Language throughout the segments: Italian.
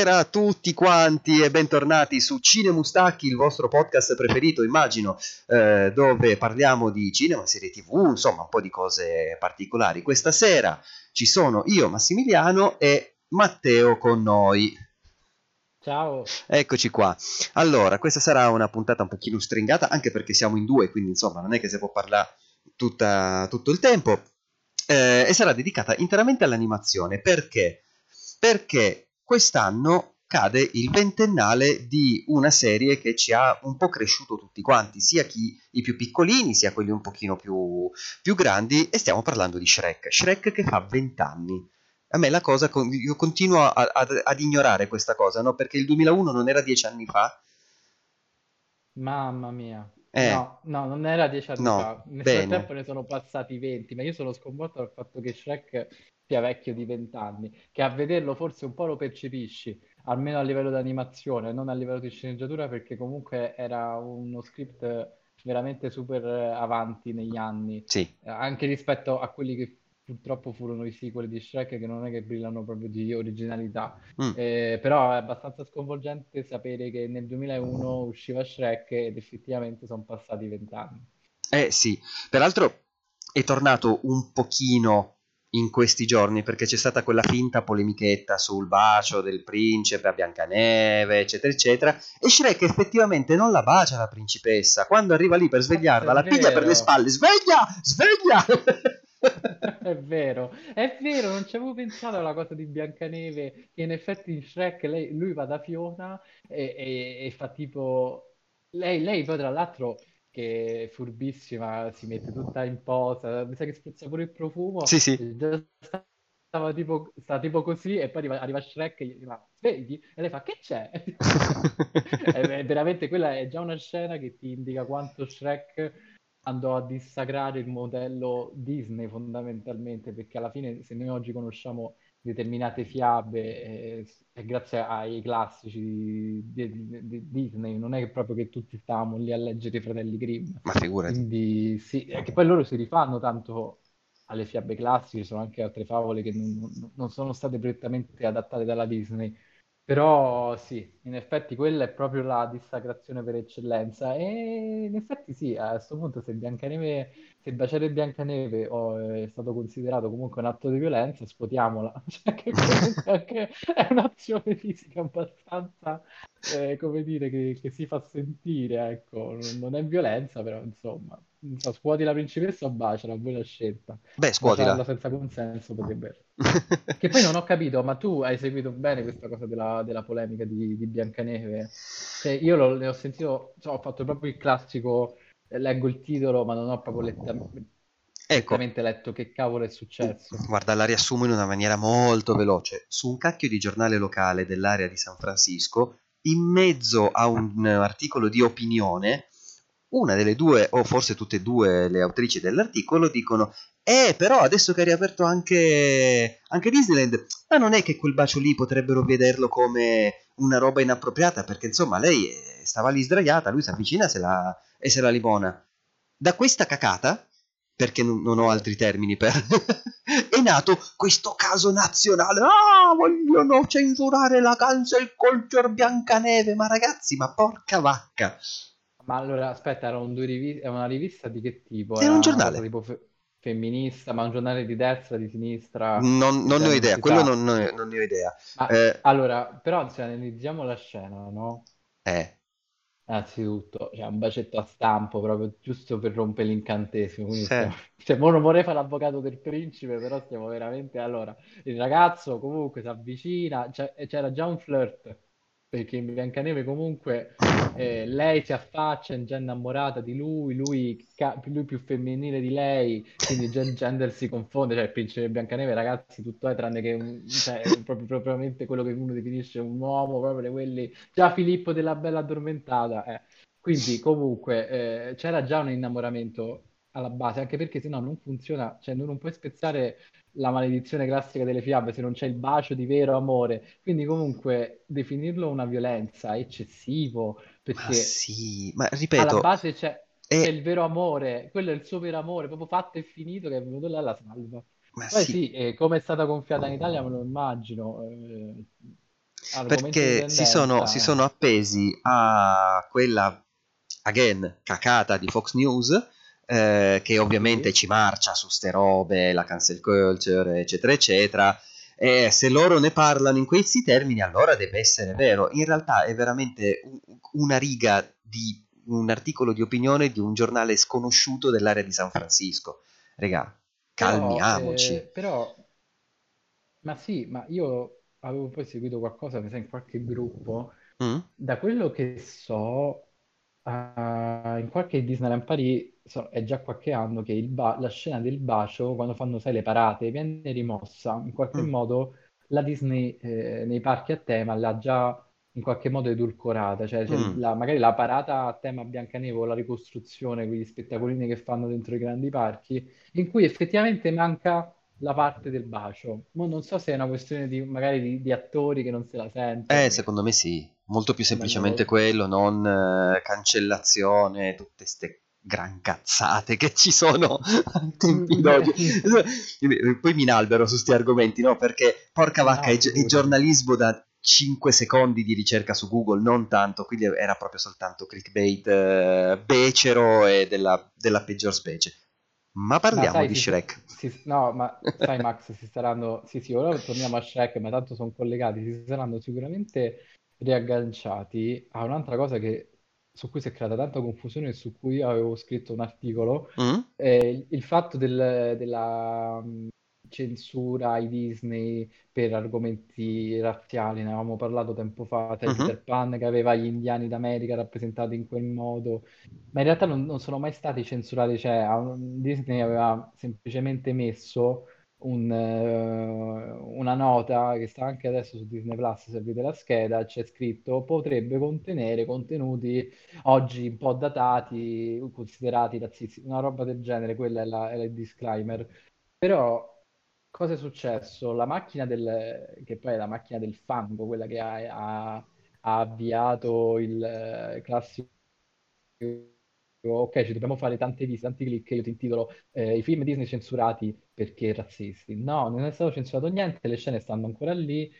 Buonasera a tutti quanti e bentornati su Cine Mustacchi, il vostro podcast preferito, immagino, eh, dove parliamo di cinema, serie tv, insomma un po' di cose particolari. Questa sera ci sono io, Massimiliano e Matteo con noi. Ciao. Eccoci qua. Allora, questa sarà una puntata un pochino stringata, anche perché siamo in due, quindi insomma non è che si può parlare tutta, tutto il tempo. Eh, e sarà dedicata interamente all'animazione. Perché? Perché quest'anno cade il ventennale di una serie che ci ha un po' cresciuto tutti quanti, sia chi, i più piccolini, sia quelli un pochino più, più grandi, e stiamo parlando di Shrek. Shrek che fa vent'anni a me la cosa, io continuo a, a, ad ignorare questa cosa, no? Perché il 2001 non era dieci anni fa. Mamma mia. Eh. No, no, non era dieci anni No, fa. Nel bene. frattempo ne sono passati 20, ma io sono sconvolto dal fatto che Shrek sia vecchio di 20 anni, che a vederlo forse un po' lo percepisci, almeno a livello di animazione, non a livello di sceneggiatura, perché comunque era uno script veramente super avanti negli anni, Sì, anche rispetto a quelli che purtroppo furono i sequel di Shrek, che non è che brillano proprio di originalità. Mm. Eh, però è abbastanza sconvolgente sapere che nel 2001 usciva Shrek ed effettivamente sono passati vent'anni. Eh sì, peraltro è tornato un pochino in questi giorni perché c'è stata quella finta polemichetta sul bacio del principe a Biancaneve, eccetera, eccetera, e Shrek effettivamente non la bacia la principessa. Quando arriva lì per svegliarla, la piglia per le spalle, sveglia, sveglia! È vero, è vero, non ci avevo pensato alla cosa di Biancaneve, che in effetti in Shrek lei- lui va da Fiona e, e- e fa tipo... Lei, lei poi tra l'altro, che è furbissima, si mette tutta in posa, mi sa che spruzza pure il profumo, Sì, sì. stava tipo, sta tipo così e poi arriva, arriva Shrek e gli fa, svegli? E lei fa, che c'è? È veramente, quella è già una scena che ti indica quanto Shrek andò a dissacrare il modello Disney fondamentalmente, perché alla fine se noi oggi conosciamo determinate fiabe eh, è grazie ai classici di, di- di Disney, non è che proprio che tutti stavamo lì a leggere i Fratelli Grimm. Ma figurati. Quindi sì, è che poi loro si rifanno tanto alle fiabe classiche, ci sono anche altre favole che non- non sono state prettamente adattate dalla Disney. Però sì, in effetti quella è proprio la dissacrazione per eccellenza. E in effetti sì, a questo punto se Biancaneve, se baciare Biancaneve oh, è stato considerato comunque un atto di violenza, scuotiamola. Cioè che comunque anche è un'azione fisica abbastanza, eh, come dire, che, che si fa sentire, ecco. Non è violenza, però insomma, non so, scuoti la principessa o baciala, voi la scelta. Beh, scuotila. Baciarla senza consenso potrebbe... Che poi non ho capito, ma tu hai seguito bene questa cosa della, della polemica di, di Biancaneve? Cioè, io lo- ne ho sentito, cioè, ho fatto proprio il classico, eh, leggo il titolo, ma non ho proprio Ecco, letteralmente letto che cavolo è successo. Guarda, la riassumo in una maniera molto veloce. Su un cacchio di giornale locale dell'area di San Francisco, in mezzo a un eh, articolo di opinione, una delle due, o forse tutte e due le autrici dell'articolo, dicono: Eh, però adesso che è riaperto anche, anche Disneyland, ma non è che quel bacio lì potrebbero vederlo come una roba inappropriata, perché insomma lei eh, stava lì sdraiata, lui si avvicina se la, e se la libona. Da questa cacata, perché non, non ho altri termini per... è nato questo caso nazionale. Ah, vogliono censurare la cancel culture Biancaneve. Ma ragazzi, ma porca vacca. Ma allora, aspetta, era un due rivi- una rivista di che tipo? Era un una giornale. tipo fe- femminista, ma un giornale di destra, di sinistra? Non, non ne ho Cioè, idea, quello sa. non, non- non ne ho idea. Ma Eh, allora, però se analizziamo la scena, no? eh, Innanzitutto, c'è un bacetto a stampo proprio giusto per rompere l'incantesimo. Quindi sì. stiamo, cioè, non vorrei fare l'avvocato del principe, però stiamo veramente. Allora, il ragazzo comunque si avvicina, cioè, c'era già un flirt perché in Biancaneve comunque eh, lei si affaccia, è già innamorata di lui, lui, ca- lui più femminile di lei, quindi gender si confonde. Cioè, il principe Biancaneve, ragazzi, tutto è tranne che un, cioè, proprio, propriamente quello che uno definisce un uomo, proprio di quelli Già Filippo della Bella Addormentata, eh. Quindi comunque eh, c'era già un innamoramento alla base, anche perché se no non funziona, cioè non puoi spezzare la maledizione classica delle fiabe se non c'è il bacio di vero amore. Quindi comunque definirlo una violenza è eccessivo, Ma perché sì, ma alla ripeto, base c'è c'è è... il vero amore, quello è il suo vero amore, proprio fatto e finito che è venuto là alla salva. Ma Poi sì, sì, eh, come è stata gonfiata in Italia me lo immagino. eh, perché si sono, si sono appesi a quella, again, cacata di Fox News, eh, che ovviamente ci marcia su ste robe, la cancel culture, eccetera, eccetera. E se loro ne parlano in questi termini, allora deve essere vero. In realtà è veramente una riga di un articolo di opinione di un giornale sconosciuto dell'area di San Francisco. Regà, calmiamoci. Eh, però, ma sì, ma io avevo poi seguito qualcosa, mi sa, in qualche gruppo. Mm? Da quello che so, uh, in qualche Disneyland Paris so, è già qualche anno che ba- la scena del bacio, quando fanno, sai, le parate, viene rimossa. In qualche mm. modo la Disney eh, nei parchi a tema l'ha già in qualche modo edulcorata, cioè, cioè mm. la, magari la parata a tema Biancaneve o la ricostruzione, quegli spettacolini che fanno dentro i grandi parchi, in cui effettivamente manca la parte del bacio. Ma non so se è una questione di magari di, di attori che non se la sentono. Eh, secondo me sì, molto più semplicemente quello, non eh, cancellazione, tutte queste gran cazzate che ci sono ai tempi mm. d'oggi. Poi mi inalbero su questi argomenti, no? Perché porca vacca, no, è, è giornalismo da 5 secondi di ricerca su Google, non tanto, quindi era proprio soltanto clickbait eh, becero e della, della, peggior specie. Ma parliamo sai, di si, Shrek. Si, no, ma sai Max, si saranno... Sì, sì, ora torniamo a Shrek, ma tanto sono collegati, si saranno sicuramente riagganciati a un'altra cosa che, su cui si è creata tanta confusione e su cui avevo scritto un articolo, mm? eh, il, fatto del, della censura ai Disney per argomenti razziali, ne avevamo parlato tempo fa, uh-huh. Peter Pan che aveva gli indiani d'America rappresentati in quel modo, ma in realtà non, non sono mai stati censurati, cioè Disney aveva semplicemente messo un, uh, una nota che sta anche adesso su Disney Plus, se avete la scheda, c'è scritto potrebbe contenere contenuti oggi un po' datati, considerati razzisti, una roba del genere, quella è, la, è il disclaimer. Però cosa è successo? La macchina del, che poi è la macchina del fango, quella che ha, ha, ha avviato il eh, classico ok, ci dobbiamo fare tante visite, tanti click, io ti intitolo eh, i film Disney censurati perché razzisti. No, non è stato censurato niente, le scene stanno ancora lì,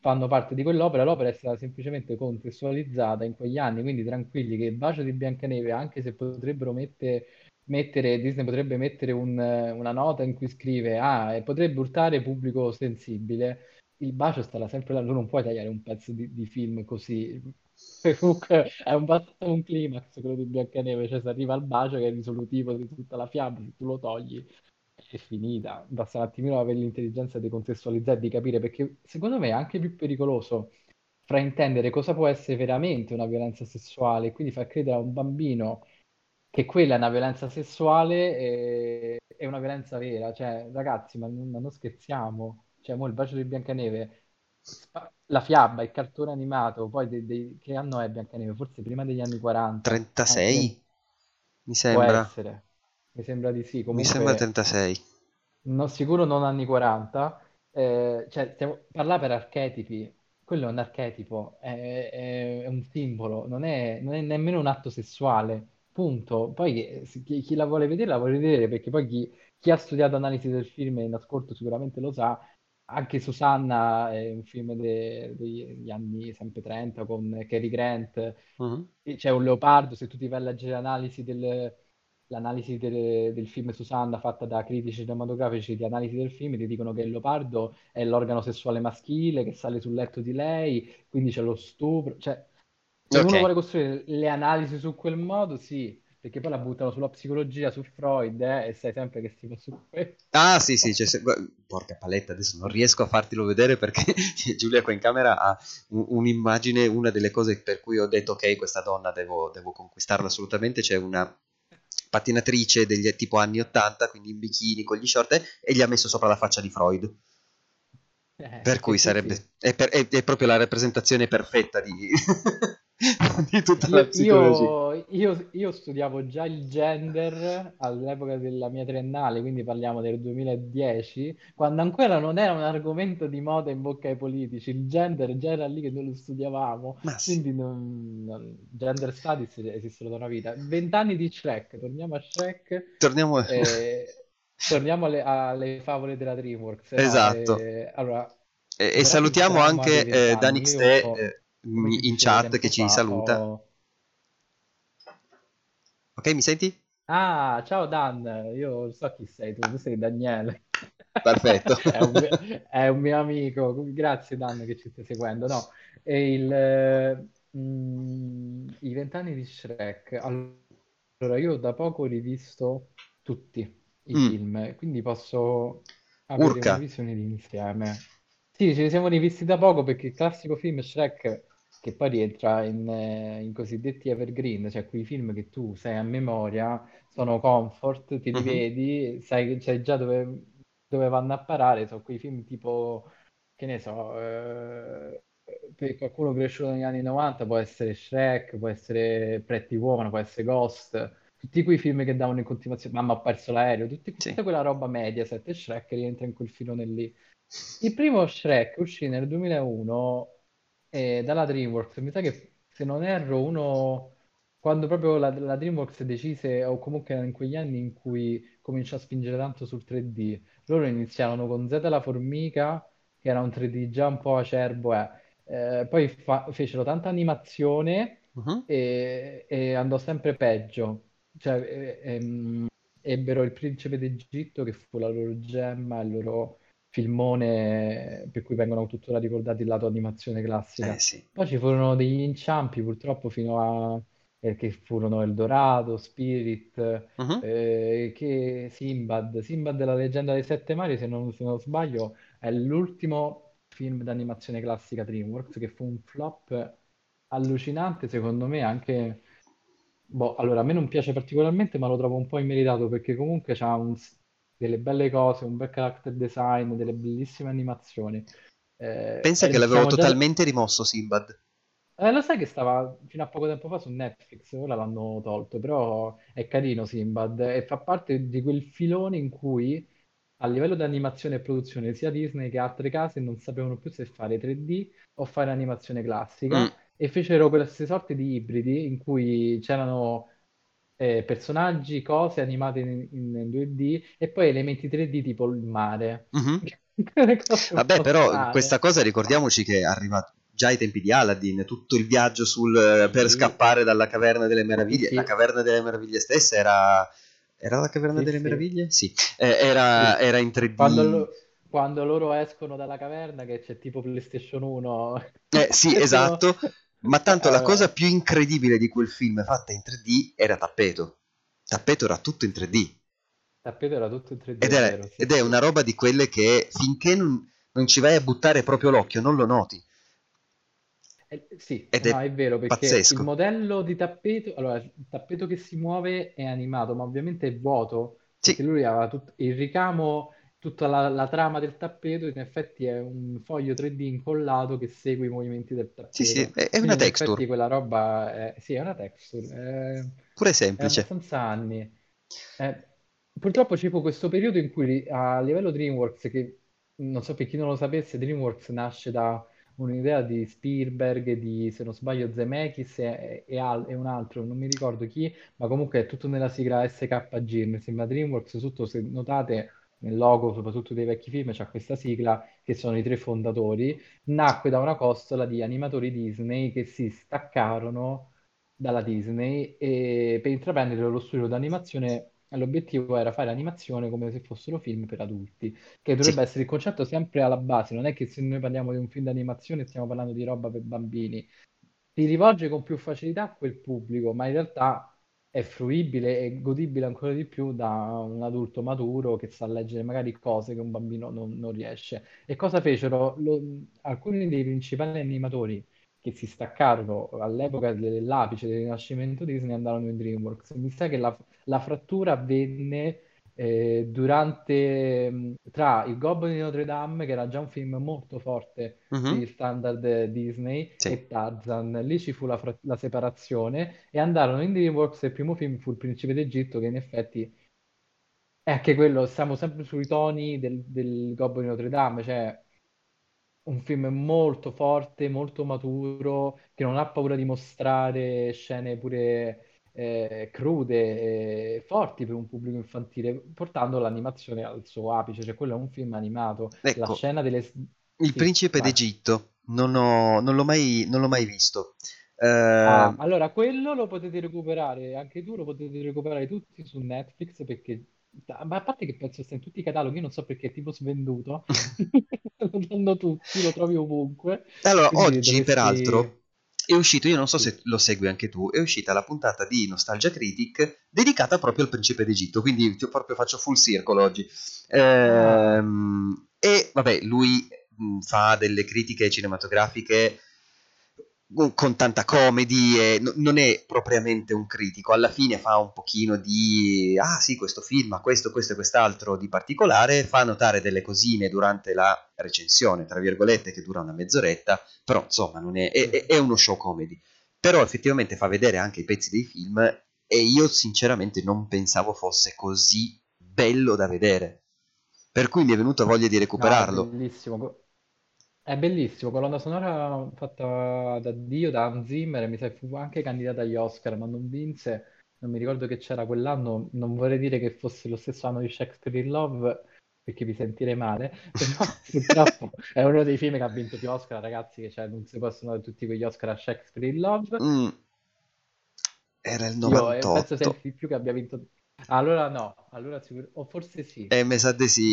fanno parte di quell'opera, l'opera è stata semplicemente contestualizzata in quegli anni, quindi tranquilli che il bacio di Biancaneve, anche se potrebbero mettere mettere, Disney potrebbe mettere un, una nota in cui scrive ah, e potrebbe urtare pubblico sensibile. Il bacio starà sempre là, tu non puoi tagliare un pezzo di, di film così. Comunque è un, un climax quello di Biancaneve, cioè se arriva al bacio che è risolutivo di tutta la fiaba, se tu lo togli è finita. Basta un attimino avere l'intelligenza di contestualizzare, di capire, perché secondo me è anche più pericoloso fraintendere cosa può essere veramente una violenza sessuale, quindi far credere a un bambino che quella è una violenza sessuale e è una violenza vera. Cioè, ragazzi, ma non, ma non scherziamo. Cioè, mo il bacio di Biancaneve, la fiaba, il cartone animato, poi dei, dei, che anno è Biancaneve? Forse prima degli anni 40. 36? Anche... Mi sembra. Può essere. Mi sembra di sì. Comunque, Mi sembra 36. No, sicuro non anni 40. Eh, cioè, stiamo... parlare per archetipi. Quello è un archetipo, è, è, è un simbolo, non è, non è nemmeno un atto sessuale Punto. Poi eh, chi, chi la vuole vedere la vuole vedere perché poi chi, chi ha studiato analisi del film in ascolto sicuramente lo sa. Anche Susanna è un film de- degli anni sempre 30 con Cary Grant. Uh-huh. C'è un leopardo, se tu ti vai a leggere l'analisi del, l'analisi del, del, film Susanna fatta da critici cinematografici di analisi del film ti dicono che il leopardo è l'organo sessuale maschile che sale sul letto di lei, quindi c'è lo stupro, cioè se okay. uno vuole costruire le analisi su quel modo, sì, perché poi la buttano sulla psicologia, su Freud, eh, e sai sempre che si fa su questo. Ah, sì, sì, cioè, se... porca paletta, adesso non riesco a fartelo vedere perché Giulia qua in camera ha un'immagine, una delle cose per cui ho detto ok, questa donna devo, devo conquistarla assolutamente, c'è una pattinatrice degli tipo anni 80, quindi in bikini con gli short, e gli ha messo sopra la faccia di Freud. Eh, per cui sarebbe... Sì. È, per, è, è proprio la rappresentazione perfetta di... di tutta la psicologia. Io, io, io, studiavo già il gender all'epoca della mia triennale, quindi parliamo del 2010, quando ancora non era un argomento di moda in bocca ai politici. Il gender già era lì che noi lo studiavamo, Ma quindi non, non, gender studies esistono da una vita. Vent'anni di Shrek, torniamo a Shrek. Torniamo, eh, torniamo alle, alle, favole della DreamWorks. Esatto. Eh, allora, E, e salutiamo anche eh, Danix Io, Te come eh, in chat che ci fa, saluta. Ok, mi senti? Ah, ciao Dan, io so chi sei tu, tu sei Daniele. Perfetto. È un, mio- è un mio amico, grazie Dan che ci stai seguendo. No, il, eh, mm, i vent'anni di Shrek. Allora, io da poco ho rivisto tutti i Mm, film, quindi posso avere una Urca. visione di insieme. Sì, ce li siamo rivisti da poco perché il classico film Shrek, che poi rientra in, eh, in cosiddetti evergreen, cioè quei film che tu sai a memoria, sono comfort, ti Mhm. rivedi, sai, sai già dove, dove vanno a parare, sono quei film tipo, che ne so, eh, per qualcuno cresciuto negli anni 90 può essere Shrek, può essere Pretty Woman, può essere Ghost, tutti quei film che davano in continuazione, Mamma ha perso l'aereo, tutti- Sì. tutta quella roba Mediaset e Shrek rientra in quel filone lì. Il primo Shrek uscì nel 2001 eh, dalla DreamWorks, mi sa che se non erro uno, quando proprio la, la DreamWorks decise, o comunque in quegli anni in cui cominciò a spingere tanto sul 3D, loro iniziarono con Z la formica, che era un 3D già un po' acerbo, eh. Eh, poi fa- fecero tanta animazione Mhm. e, e andò sempre peggio. Cioè, eh, ehm, ebbero il Principe d'Egitto, che fu la loro gemma, il loro filmone per cui vengono tuttora ricordati il lato animazione Eh classica. sì. Poi ci furono degli inciampi, purtroppo, fino a eh, che furono Eldorado, Spirit, Mhm. eh, che Sinbad. Sinbad, la leggenda dei sette mari, se non, se non sbaglio, è l'ultimo film d'animazione classica DreamWorks, che fu un flop allucinante, secondo me, anche... Boh, allora, a me non piace particolarmente, ma lo trovo un po' immeritato perché comunque c'ha un delle belle cose, un bel character design, delle bellissime animazioni. Eh, Pensa che e l'avevo siamo già... totalmente rimosso Sinbad. Eh, lo sai che stava fino a poco tempo fa su Netflix, ora l'hanno tolto, però è carino Sinbad e fa parte di quel filone in cui a livello di animazione e produzione sia Disney che altre case non sapevano più se fare 3D o fare animazione Mm, classica e fecero queste sorte di ibridi in cui c'erano eh, personaggi, cose animate in, in 2D e poi elementi 3D tipo il mare. mhm. Un Vabbè, però questa strane. cosa ricordiamoci che è arrivato già ai tempi di Aladdin, tutto il viaggio sul, eh, per Sì, scappare dalla Caverna delle sì, Meraviglie. La sì, Caverna delle Meraviglie stessa era... Era la Caverna sì, delle. Meraviglie? Sì, Eh, era, era in Quando, 3D. lo- quando loro escono dalla caverna, che c'è tipo PlayStation 1, Eh, sì, esatto, ma Eh, tanto la cosa vabbè. più incredibile di quel film fatta in 3D era Tappeto. Tappeto era tutto in 3D. Tappeto era tutto in 3D, Ed è è, vero, sì, ed è una roba di quelle che finché non, non ci vai a buttare proprio l'occhio, non lo noti. Eh, sì, Ed no, è è vero, perché il pazzesco. modello di tappeto, allora, il tappeto che si muove è animato, ma ovviamente è vuoto, perché Sì, lui aveva tut- il ricamo, tutta la, la trama del tappeto, in effetti è un foglio 3D incollato che segue i movimenti del sì, sì, tappeto. è, è una Quindi in effetti texture, quella roba è, sì, è una texture, è, pure è semplice. abbastanza anni. Eh, purtroppo fu questo periodo in cui a livello DreamWorks, che non so per chi non lo sapesse, DreamWorks nasce da un'idea di Spielberg, di se non sbaglio Zemeckis e, e al- e un altro, non mi ricordo chi, ma comunque è tutto nella sigla SKG, mi sembra DreamWorks, tutto se notate nel logo, soprattutto dei vecchi film, c'è questa sigla che sono i tre fondatori, nacque da una costola di animatori Disney che si staccarono dalla Disney e per intraprendere lo studio d'animazione l'obiettivo era fare animazione come se fossero film per adulti, che dovrebbe essere il concetto sempre alla base, non è che se noi parliamo di un film d'animazione stiamo parlando di roba per bambini, si rivolge con più facilità a quel pubblico, ma in realtà è fruibile e godibile ancora di più da un adulto maturo che sa leggere magari cose che un bambino non, non riesce. E cosa fecero? Lo- alcuni dei principali animatori che si staccarono all'epoca dell'apice del rinascimento Disney andarono in DreamWorks. Mi sa che la, la frattura avvenne eh, durante mh, tra Il Gobbo di Notre Dame, che era già un film molto forte mhm, gli standard Disney, sì, e Tarzan. Lì ci fu la, fra- la separazione e andarono in DreamWorks. e Il primo film fu Il Principe d'Egitto, che in effetti è anche quello, siamo sempre sui toni del, del Gobbo di Notre Dame, cioè un film molto forte, molto maturo, che non ha paura di mostrare scene pure eh, crude e forti per un pubblico infantile, portando l'animazione al suo apice. Cioè, quello è un film animato. La ecco, scena delle, Il Sì, principe vai. d'Egitto, non, ho- non l'ho mai, non l'ho mai visto. Ah, Eh, allora quello lo potete recuperare, anche tu lo potete recuperare tutti su Netflix perché, ma a parte che penso sta in tutti i cataloghi, io non so perché è tipo svenduto, lo danno tutti, lo trovi ovunque, allora, quindi oggi, dovresti... peraltro, è uscito, io non so se lo segui anche tu, è uscita la puntata di Nostalgia Critic dedicata proprio al principe d'Egitto, quindi ti- proprio faccio full circle oggi. Ehm, e vabbè, lui mh, fa delle critiche cinematografiche con tanta comedy e no- non è propriamente un critico, alla fine fa un pochino di ah sì, questo film ha questo, questo e quest'altro di particolare, fa notare delle cosine durante la recensione, tra virgolette, che dura una mezz'oretta, però insomma non è, è- è- uno show comedy. Però effettivamente fa vedere anche i pezzi dei film e io sinceramente non pensavo fosse così bello da vedere. Per cui mi è venuta voglia di No, recuperarlo. bellissimo. È bellissimo. Colonna sonora fatta da Dio, da Hans Zimmer, mi sa che fu anche candidata agli Oscar, ma non vinse. Non mi ricordo che c'era quell'anno. Non vorrei dire che fosse lo stesso anno di Shakespeare in Love, perché mi sentirei male. Però purtroppo è uno dei film che ha vinto più Oscar, ragazzi, che cioè, non si possono dare tutti quegli Oscar a Shakespeare in Love. Mm, era il Io eh, penso sia il 98. più che abbia vinto. Allora no, allora sicur- o forse sì. Eh, mi sa di sì.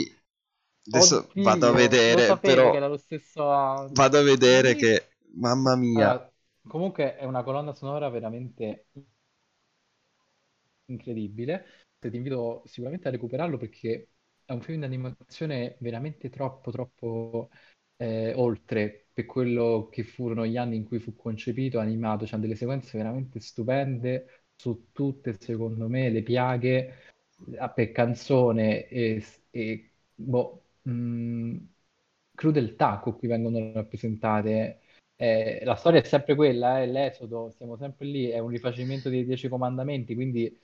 Adesso vado a Oddio, vedere, però che era lo stesso vado a vedere Sì. che, mamma mia. Allora, comunque è una colonna sonora veramente incredibile. Ti invito sicuramente a recuperarlo perché è un film di animazione veramente troppo, troppo eh, oltre per quello che furono gli anni in cui fu concepito, animato. C'ha delle sequenze veramente stupende su tutte, secondo me, le piaghe a per canzone e, e, boh, mh, crudeltà con cui vengono rappresentate. Eh, la storia è sempre quella, è l'Esodo, siamo sempre lì, è un rifacimento dei Dieci Comandamenti, quindi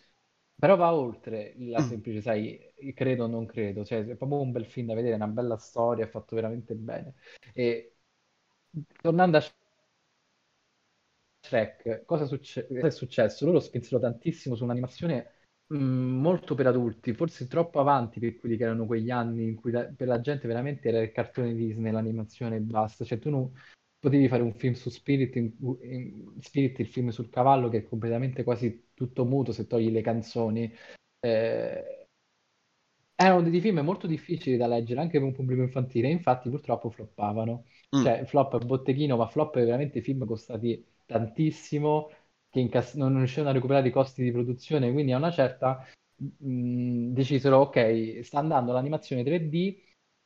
però va oltre la Mm. semplice, sai, credo o non credo, cioè è proprio un bel film da vedere, è una bella storia, è fatto veramente bene. E tornando a Shrek, cosa, succe- cosa è successo? Loro spinsero tantissimo su un'animazione mh, molto per adulti, forse troppo avanti per quelli che erano quegli anni in cui la- per la gente veramente era il cartone Disney, l'animazione e basta. Cioè tu non potevi fare un film su Spirit, in- in- Spirit, il film sul cavallo, che è completamente quasi tutto muto se togli le canzoni. Eh, erano dei film molto difficili da leggere anche per un pubblico infantile, infatti purtroppo floppavano. Mm. Cioè, flop è botteghino, ma flop veramente film costati tantissimo, che incass- non riuscivano a recuperare i costi di produzione, quindi a una certa mh, decisero, ok, sta andando l'animazione 3D,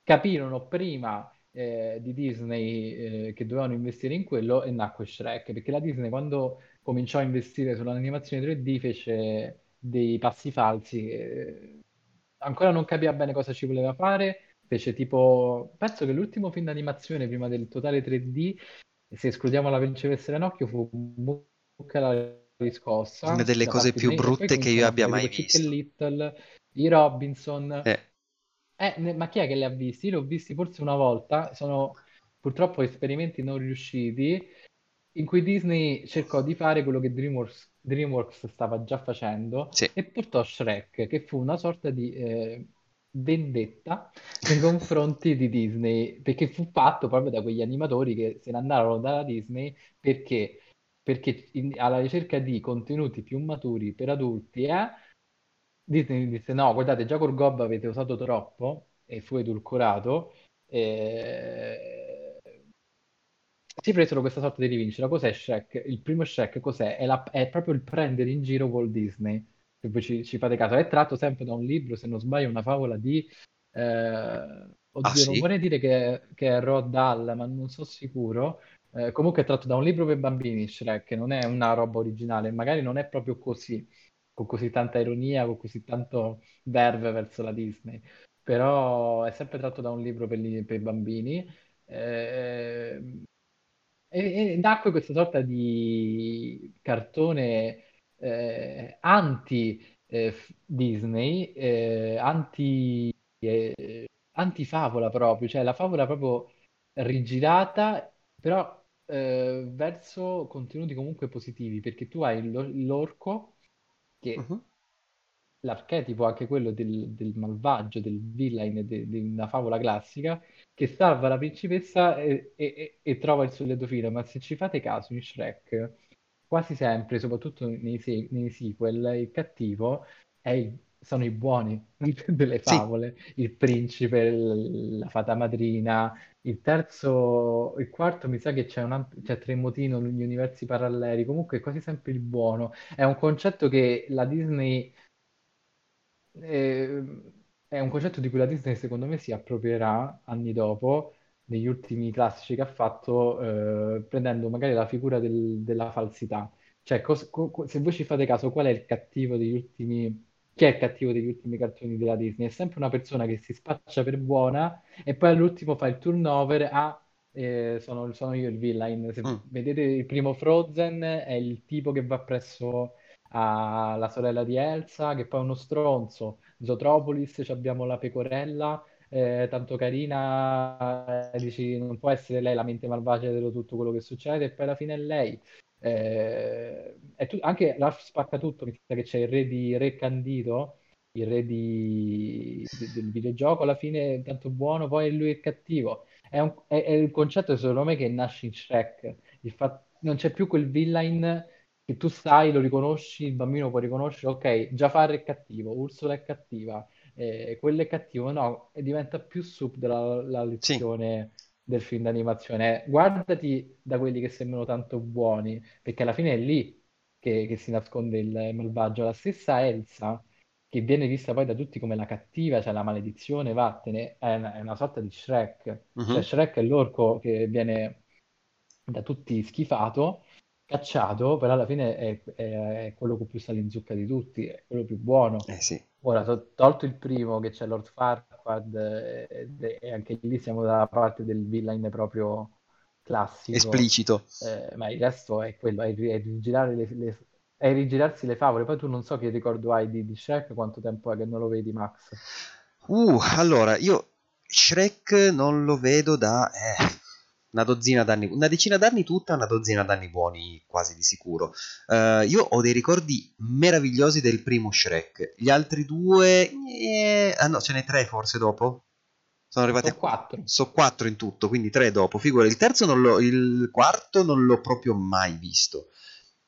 capirono prima eh, di Disney eh, che dovevano investire in quello e nacque Shrek, perché la Disney quando cominciò a investire sull'animazione 3D fece dei passi falsi. eh, ancora non capiva bene cosa ci voleva fare. Fece tipo, penso che l'ultimo film d'animazione prima del totale 3D, se escludiamo la principessa Ranocchio, fu Mucca la Una riscossa delle da cose più brutte che io abbia mai visto. Little, i Robinson. Eh, Eh, ne- ma chi è che li ha visti? Io li ho visti forse una volta, sono purtroppo esperimenti non riusciti in cui Disney cercò di fare quello che DreamWorks, DreamWorks stava già facendo sì. e portò Shrek, che fu una sorta di eh, vendetta nei confronti di Disney, perché fu fatto proprio da quegli animatori che se ne andarono dalla Disney perché, perché in- alla ricerca di contenuti più maturi per adulti, eh, Disney disse no, guardate, già col Gob avete usato troppo e fu edulcorato. E... Si presero questa sorta di rivincita. Cos'è Shrek? Il primo Shrek cos'è? È, la- è proprio il prendere in giro Walt Disney. Se voi ci, ci fate caso, è tratto sempre da un libro, se non sbaglio, una favola di... eh, Ah Oddio, non sì? vorrei dire che, che è Roald Dahl, ma non sono sicuro. Eh, comunque è tratto da un libro per bambini, Shrek, non è una roba originale, magari non è proprio così, con così tanta ironia, con così tanto verve verso la Disney, però è sempre tratto da un libro per, per bambini. Eh, e, e nacque questa sorta di cartone eh, anti eh, eh, anti, eh, anti-favola proprio, cioè la favola proprio rigirata, però eh, verso contenuti comunque positivi, perché tu hai l'or- l'orco che Mhm. l'archetipo anche quello del, del malvagio, del villain di de, una favola classica, che salva la principessa e, e, e trova il suo lieto fine. Ma se ci fate caso in Shrek, quasi sempre, soprattutto nei, nei sequel, il cattivo è il sono i buoni delle favole, sì. il principe, la fata madrina. Il terzo, il quarto mi sa che c'è, un, c'è Tremotino negli universi paralleli, comunque è quasi sempre il buono. È un concetto che la Disney eh, è un concetto di cui la Disney secondo me si approprierà anni dopo, negli ultimi classici che ha fatto, eh, prendendo magari la figura del, della falsità. Cioè, cos- co- se voi ci fate caso, qual è il cattivo degli ultimi chi è il cattivo degli ultimi cartoni della Disney? È sempre una persona che si spaccia per buona e poi all'ultimo fa il turnover a eh, sono, sono, io il villain. Se mm. vedete il primo Frozen è il tipo che va presso la sorella di Elsa, che poi è uno stronzo. Zootropolis abbiamo la pecorella, eh, tanto carina, eh, dici non può essere lei la mente malvagia di tutto quello che succede, e poi alla fine è lei. Eh, tu- anche Ralph spacca tutto, mi sa che c'è il re di Re Candido, il re di, di- del videogioco, alla fine è tanto buono, poi lui è cattivo. È, un- è- è il concetto secondo me che nasce in Shrek, il fatto non c'è più quel villain che tu sai, lo riconosci, il bambino può riconoscere, ok, Jafar è cattivo, Ursula è cattiva, eh, quello è cattivo, no, e diventa più sub della la Sì, lezione del film d'animazione. Guardati da quelli che sembrano tanto buoni, perché alla fine è lì che, che si nasconde il malvagio. La stessa Elsa, che viene vista poi da tutti come la cattiva, cioè la maledizione, vattene, è una, è una sorta di Shrek. Cioè Mhm. Shrek è l'orco che viene da tutti schifato, cacciato, però alla fine è, è- è quello con più sale in zucca di tutti, è quello più buono. Eh sì, Ora, to- tolto il primo che c'è Lord Farquaad, eh, e, anche lì siamo dalla parte del villain proprio classico, esplicito. eh, ma il resto è quello, è, è rigirare le, le- è rigirarsi le favole. Poi tu non so che ricordo hai di, di Shrek, quanto tempo è che non lo vedi, Max? Uh, allora, io Shrek non lo vedo da eh, una dozzina d'anni, una decina d'anni tutta, una dozzina d'anni buoni, quasi di sicuro. Eh, io ho dei ricordi meravigliosi del primo Shrek. Gli altri due, eh, ah no, ce n'è tre forse dopo. Sono arrivati a Sono quattro. so quattro in tutto, quindi tre dopo. Figura, il terzo non l'ho, il quarto non l'ho proprio mai visto.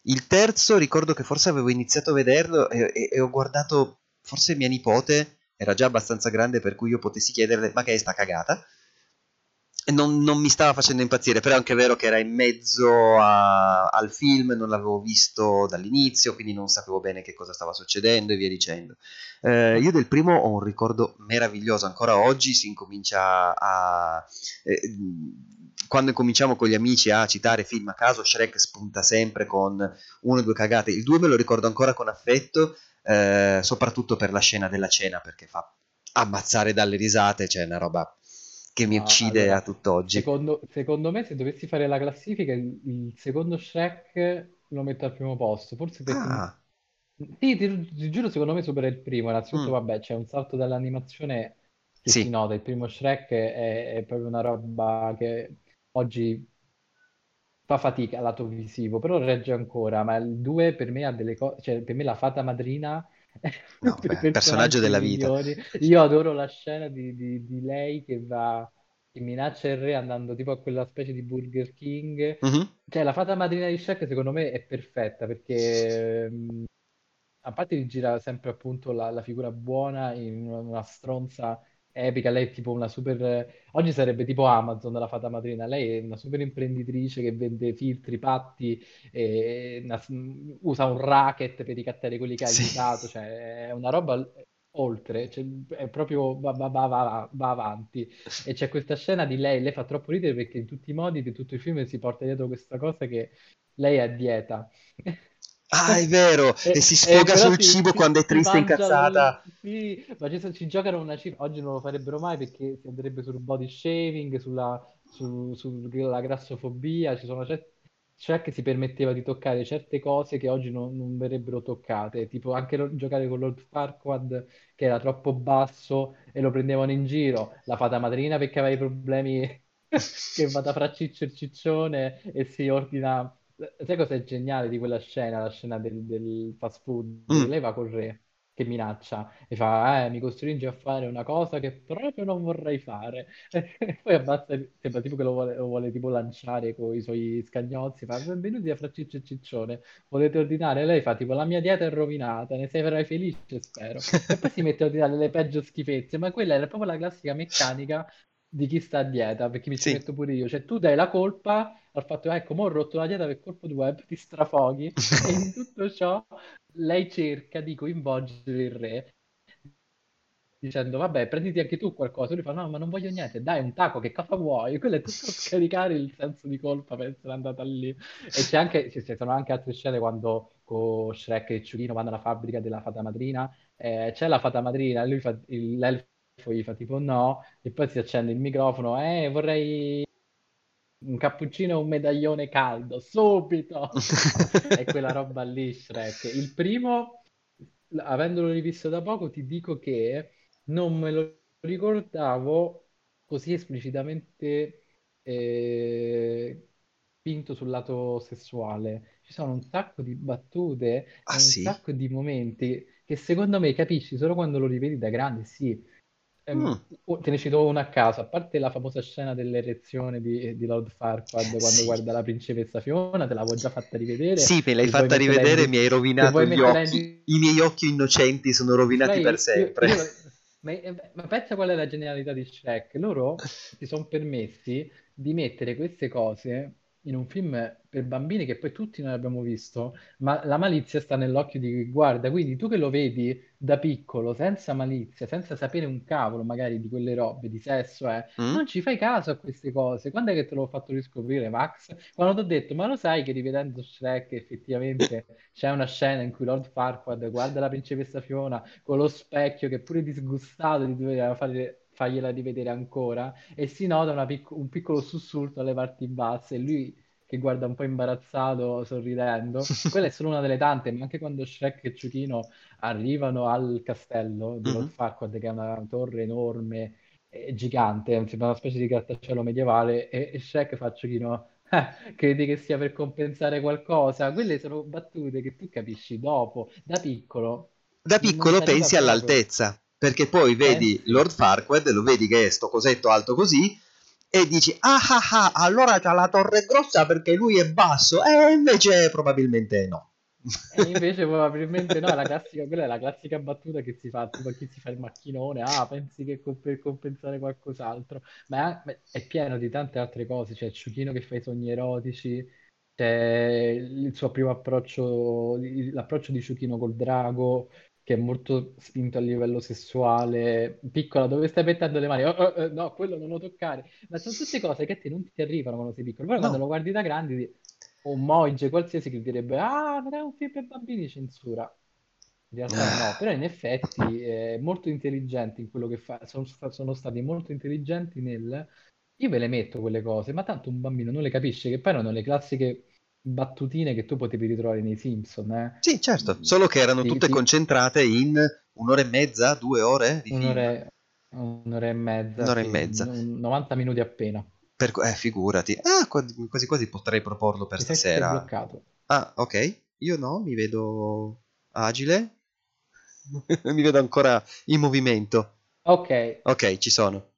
Il terzo ricordo che forse avevo iniziato a vederlo e, e- e ho guardato, forse mia nipote era già abbastanza grande per cui io potessi chiederle ma che è sta cagata? Non, non mi stava facendo impazzire, però è anche vero che era in mezzo a- al film, non l'avevo visto dall'inizio, quindi non sapevo bene che cosa stava succedendo e via dicendo. Eh, io del primo ho un ricordo meraviglioso, ancora oggi si incomincia a... eh, quando cominciamo con gli amici a citare film a caso, Shrek spunta sempre con una o due cagate. Il 2 me lo ricordo ancora con affetto, eh, soprattutto per la scena della cena, perché fa ammazzare dalle risate, cioè una roba che mi Ma uccide a allora, tutt'oggi. secondo, secondo me, se dovessi fare la classifica, il, secondo Shrek lo metto al primo posto. Forse perché... Ah, Sì, ti, ti giuro, secondo me supera il primo. Innanzitutto, mm, vabbè, c'è un salto dall'animazione che si sì, nota. Il primo Shrek è, è proprio una roba che oggi fa fatica al lato visivo, però regge ancora. Ma il 2 per me ha delle cose... Cioè, per me la fata madrina no, beh, personaggio personaggi della vita. Io adoro la scena di, di- di lei che va... che minaccia il re andando tipo a quella specie di Burger King. Mhm, Cioè, la fata madrina di Shrek secondo me è perfetta perché ehm, a parte di gira sempre appunto la, la figura buona in una, una stronza epica, lei è tipo una super... Oggi sarebbe tipo Amazon la fata madrina, lei è una super imprenditrice che vende filtri, patti, e una- usa un racket per ricattare quelli che ha Sì. aiutato, cioè è una roba oltre, cioè, è proprio va, va- va- va- va avanti. E c'è questa scena di lei, lei fa troppo ridere perché in tutti i modi di tutto il film si porta dietro questa cosa che lei è a dieta. Ah, è vero, e E, si e sfoga però sul si, cibo si- quando è triste e incazzata. Sì, ma ci, ci giocano una cifra. Oggi non lo farebbero mai perché si andrebbe sul body shaving, sulla, su- sulla grassofobia. Ci sono certi... C'è che si permetteva di toccare certe cose che oggi non, non verrebbero toccate, tipo anche lo- giocare con Lord Farquaad che era troppo basso e lo prendevano in giro, la fata madrina perché aveva i problemi che vada fra ciccio e ciccione e si ordina Sai cosa è geniale di quella scena, la scena del, del fast food? Mm, lei va col re che minaccia e fa, eh, mi costringe a fare una cosa che proprio non vorrei fare. E poi abbassa, sembra tipo che lo vuole, lo vuole tipo lanciare con i suoi scagnozzi, fa, benvenuti a Fracciccio e Ciccione, volete ordinare? lei fa tipo, la mia dieta è rovinata, ne sarai felice, spero. E poi si mette a ordinare le peggio schifezze, ma quella era proprio la classica meccanica di chi sta a dieta, perché mi ci Sì. metto pure io. Cioè, tu dai la colpa al fatto che, ecco, mo ho rotto la dieta per colpo di web, ti strafoghi, e in tutto ciò lei cerca di coinvolgere il re dicendo vabbè prenditi anche tu qualcosa lui fa no ma non voglio niente dai un taco che cosa vuoi? Quello è tutto scaricare il senso di colpa per essere andata lì. E c'è anche ci sono anche altre scene quando con Shrek e Ciurino vanno alla fabbrica della fata madrina eh, c'è la fata madrina e lui fa il- l'elfo gli fa tipo no e poi si accende il microfono eh vorrei un cappuccino e un medaglione caldo subito è quella roba lì Shrek il primo avendolo rivisto da poco ti dico che non me lo ricordavo così esplicitamente eh, spinto sul lato sessuale. Ci sono un sacco di battute Ah un sì? sacco di momenti che secondo me capisci solo quando lo rivedi da grande, sì. Mm. oh, te ne cito una a caso, a parte la famosa scena dell'erezione di, di Lord Farquaad quando Sì. guarda la principessa Fiona, te l'avevo già fatta rivedere, Sì, me l'hai fatta in rivedere e mi hai rovinato gli in occhi. di- I miei occhi innocenti sono rovinati Lei- per io- sempre. io- ma, eh, ma pensa qual è la genialità di Shrek? Loro si sono permessi di mettere queste cose in un film per bambini che poi tutti noi abbiamo visto, ma la malizia sta nell'occhio di chi guarda. Quindi tu che lo vedi da piccolo, senza malizia, senza sapere un cavolo magari di quelle robe, di sesso, eh, Mm? non ci fai caso a queste cose. Quando è che te l'ho fatto riscoprire, Max? Quando ti ho detto, ma lo sai che rivedendo Shrek effettivamente c'è una scena in cui Lord Farquaad guarda la principessa Fiona con lo specchio che pure disgustato di dover fare- fargliela rivedere ancora e si nota pic- un piccolo sussulto alle parti basse e lui che guarda un po' imbarazzato sorridendo. Quella è solo una delle tante, ma anche quando Shrek e Ciuchino arrivano al castello di Lord Mhm. Farquaad, che è una torre enorme e gigante, sembra una specie di grattacielo medievale, e, e Shrek fa Ciuchino, "Eh, credi che sia per compensare qualcosa? Quelle sono battute che tu capisci dopo, da piccolo. Da piccolo pensi all'altezza, perché poi vedi Pensi. Lord Farquaad, lo vedi che è sto cosetto alto così, e dici, ah ah ah, allora c'ha la torre grossa perché lui è basso, e invece probabilmente no. E invece probabilmente no, la classica, quella è la classica battuta che si fa, tipo chi si fa il macchinone, ah, pensi che co- per compensare qualcos'altro, ma è, è pieno di tante altre cose, c'è Ciuchino che fa i sogni erotici, c'è il suo primo approccio, l'approccio di Ciuchino col drago, che è molto spinto a livello sessuale, piccola, dove stai mettendo le mani? Oh, oh, oh, no, quello non lo toccare, ma sono tutte cose che a te non ti arrivano quando sei piccolo, poi No. quando lo guardi da grandi o un Moige qualsiasi che direbbe ah non è un film per bambini censura in realtà Ah. no però in effetti è molto intelligente in quello che fa sono, sono stati molto intelligenti nel io ve le metto quelle cose ma tanto un bambino non le capisce che poi erano le classiche battutine che tu potevi ritrovare nei Simpson eh. Sì, certo, solo che erano tutte concentrate in un'ora e mezza, due ore di film. un'ora e, un'ora e mezza Un'ora e mezza. un- 90 minuti appena Per- eh, figurati. Ah, qua- quasi quasi potrei proporlo per sa che sei stasera. bloccato Ah, ok. Io no, mi vedo agile. mi vedo ancora in movimento. ok Ok, ci sono.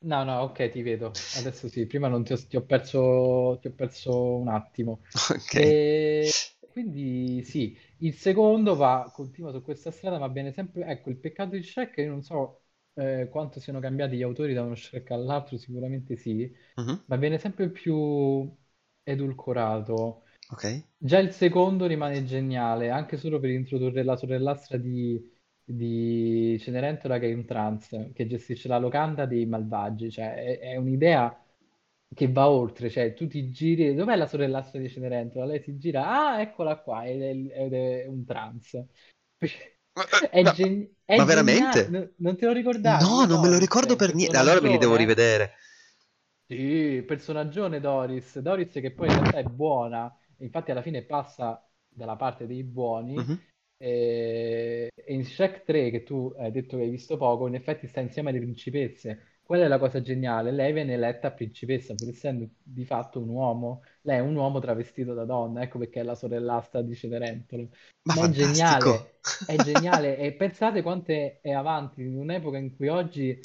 No, no, ok, ti vedo. Adesso sì, prima non ti ho, ti ho perso, ti ho perso un attimo. Ok. E quindi sì, il secondo va, continua su questa strada, ma viene sempre... Ecco, il peccato di Shrek, io non so eh, quanto siano cambiati gli autori da uno Shrek all'altro, sicuramente sì, Mhm, ma viene sempre più edulcorato. Ok. Già il secondo rimane geniale, anche solo per introdurre la sorellastra di, di Cenerentola che è un trans, che gestisce la locanda dei malvagi, cioè è, è un'idea che va oltre, cioè tu ti giri, dov'è la sorellastra di Cenerentola? Lei si gira, ah, eccola qua, ed è, ed è un trans. È, Ma- gen- è ma geniale, veramente? non, non te lo ricordavi? No, non me lo ricordo il per niente. Allora me li devo personaggione? rivedere. Sì, personaggione Doris, Doris che poi in realtà è buona, infatti alla fine passa dalla parte dei buoni Mhm. E, e in Shrek 3 che tu hai detto che hai visto poco, in effetti sta insieme alle principesse qual è la cosa geniale? Lei viene eletta principessa, pur essendo di fatto un uomo. Lei è un uomo travestito da donna, ecco perché è la sorellastra di Cenerentolo. Ma Ma è geniale, è geniale. E pensate quanto è, è avanti in un'epoca in cui oggi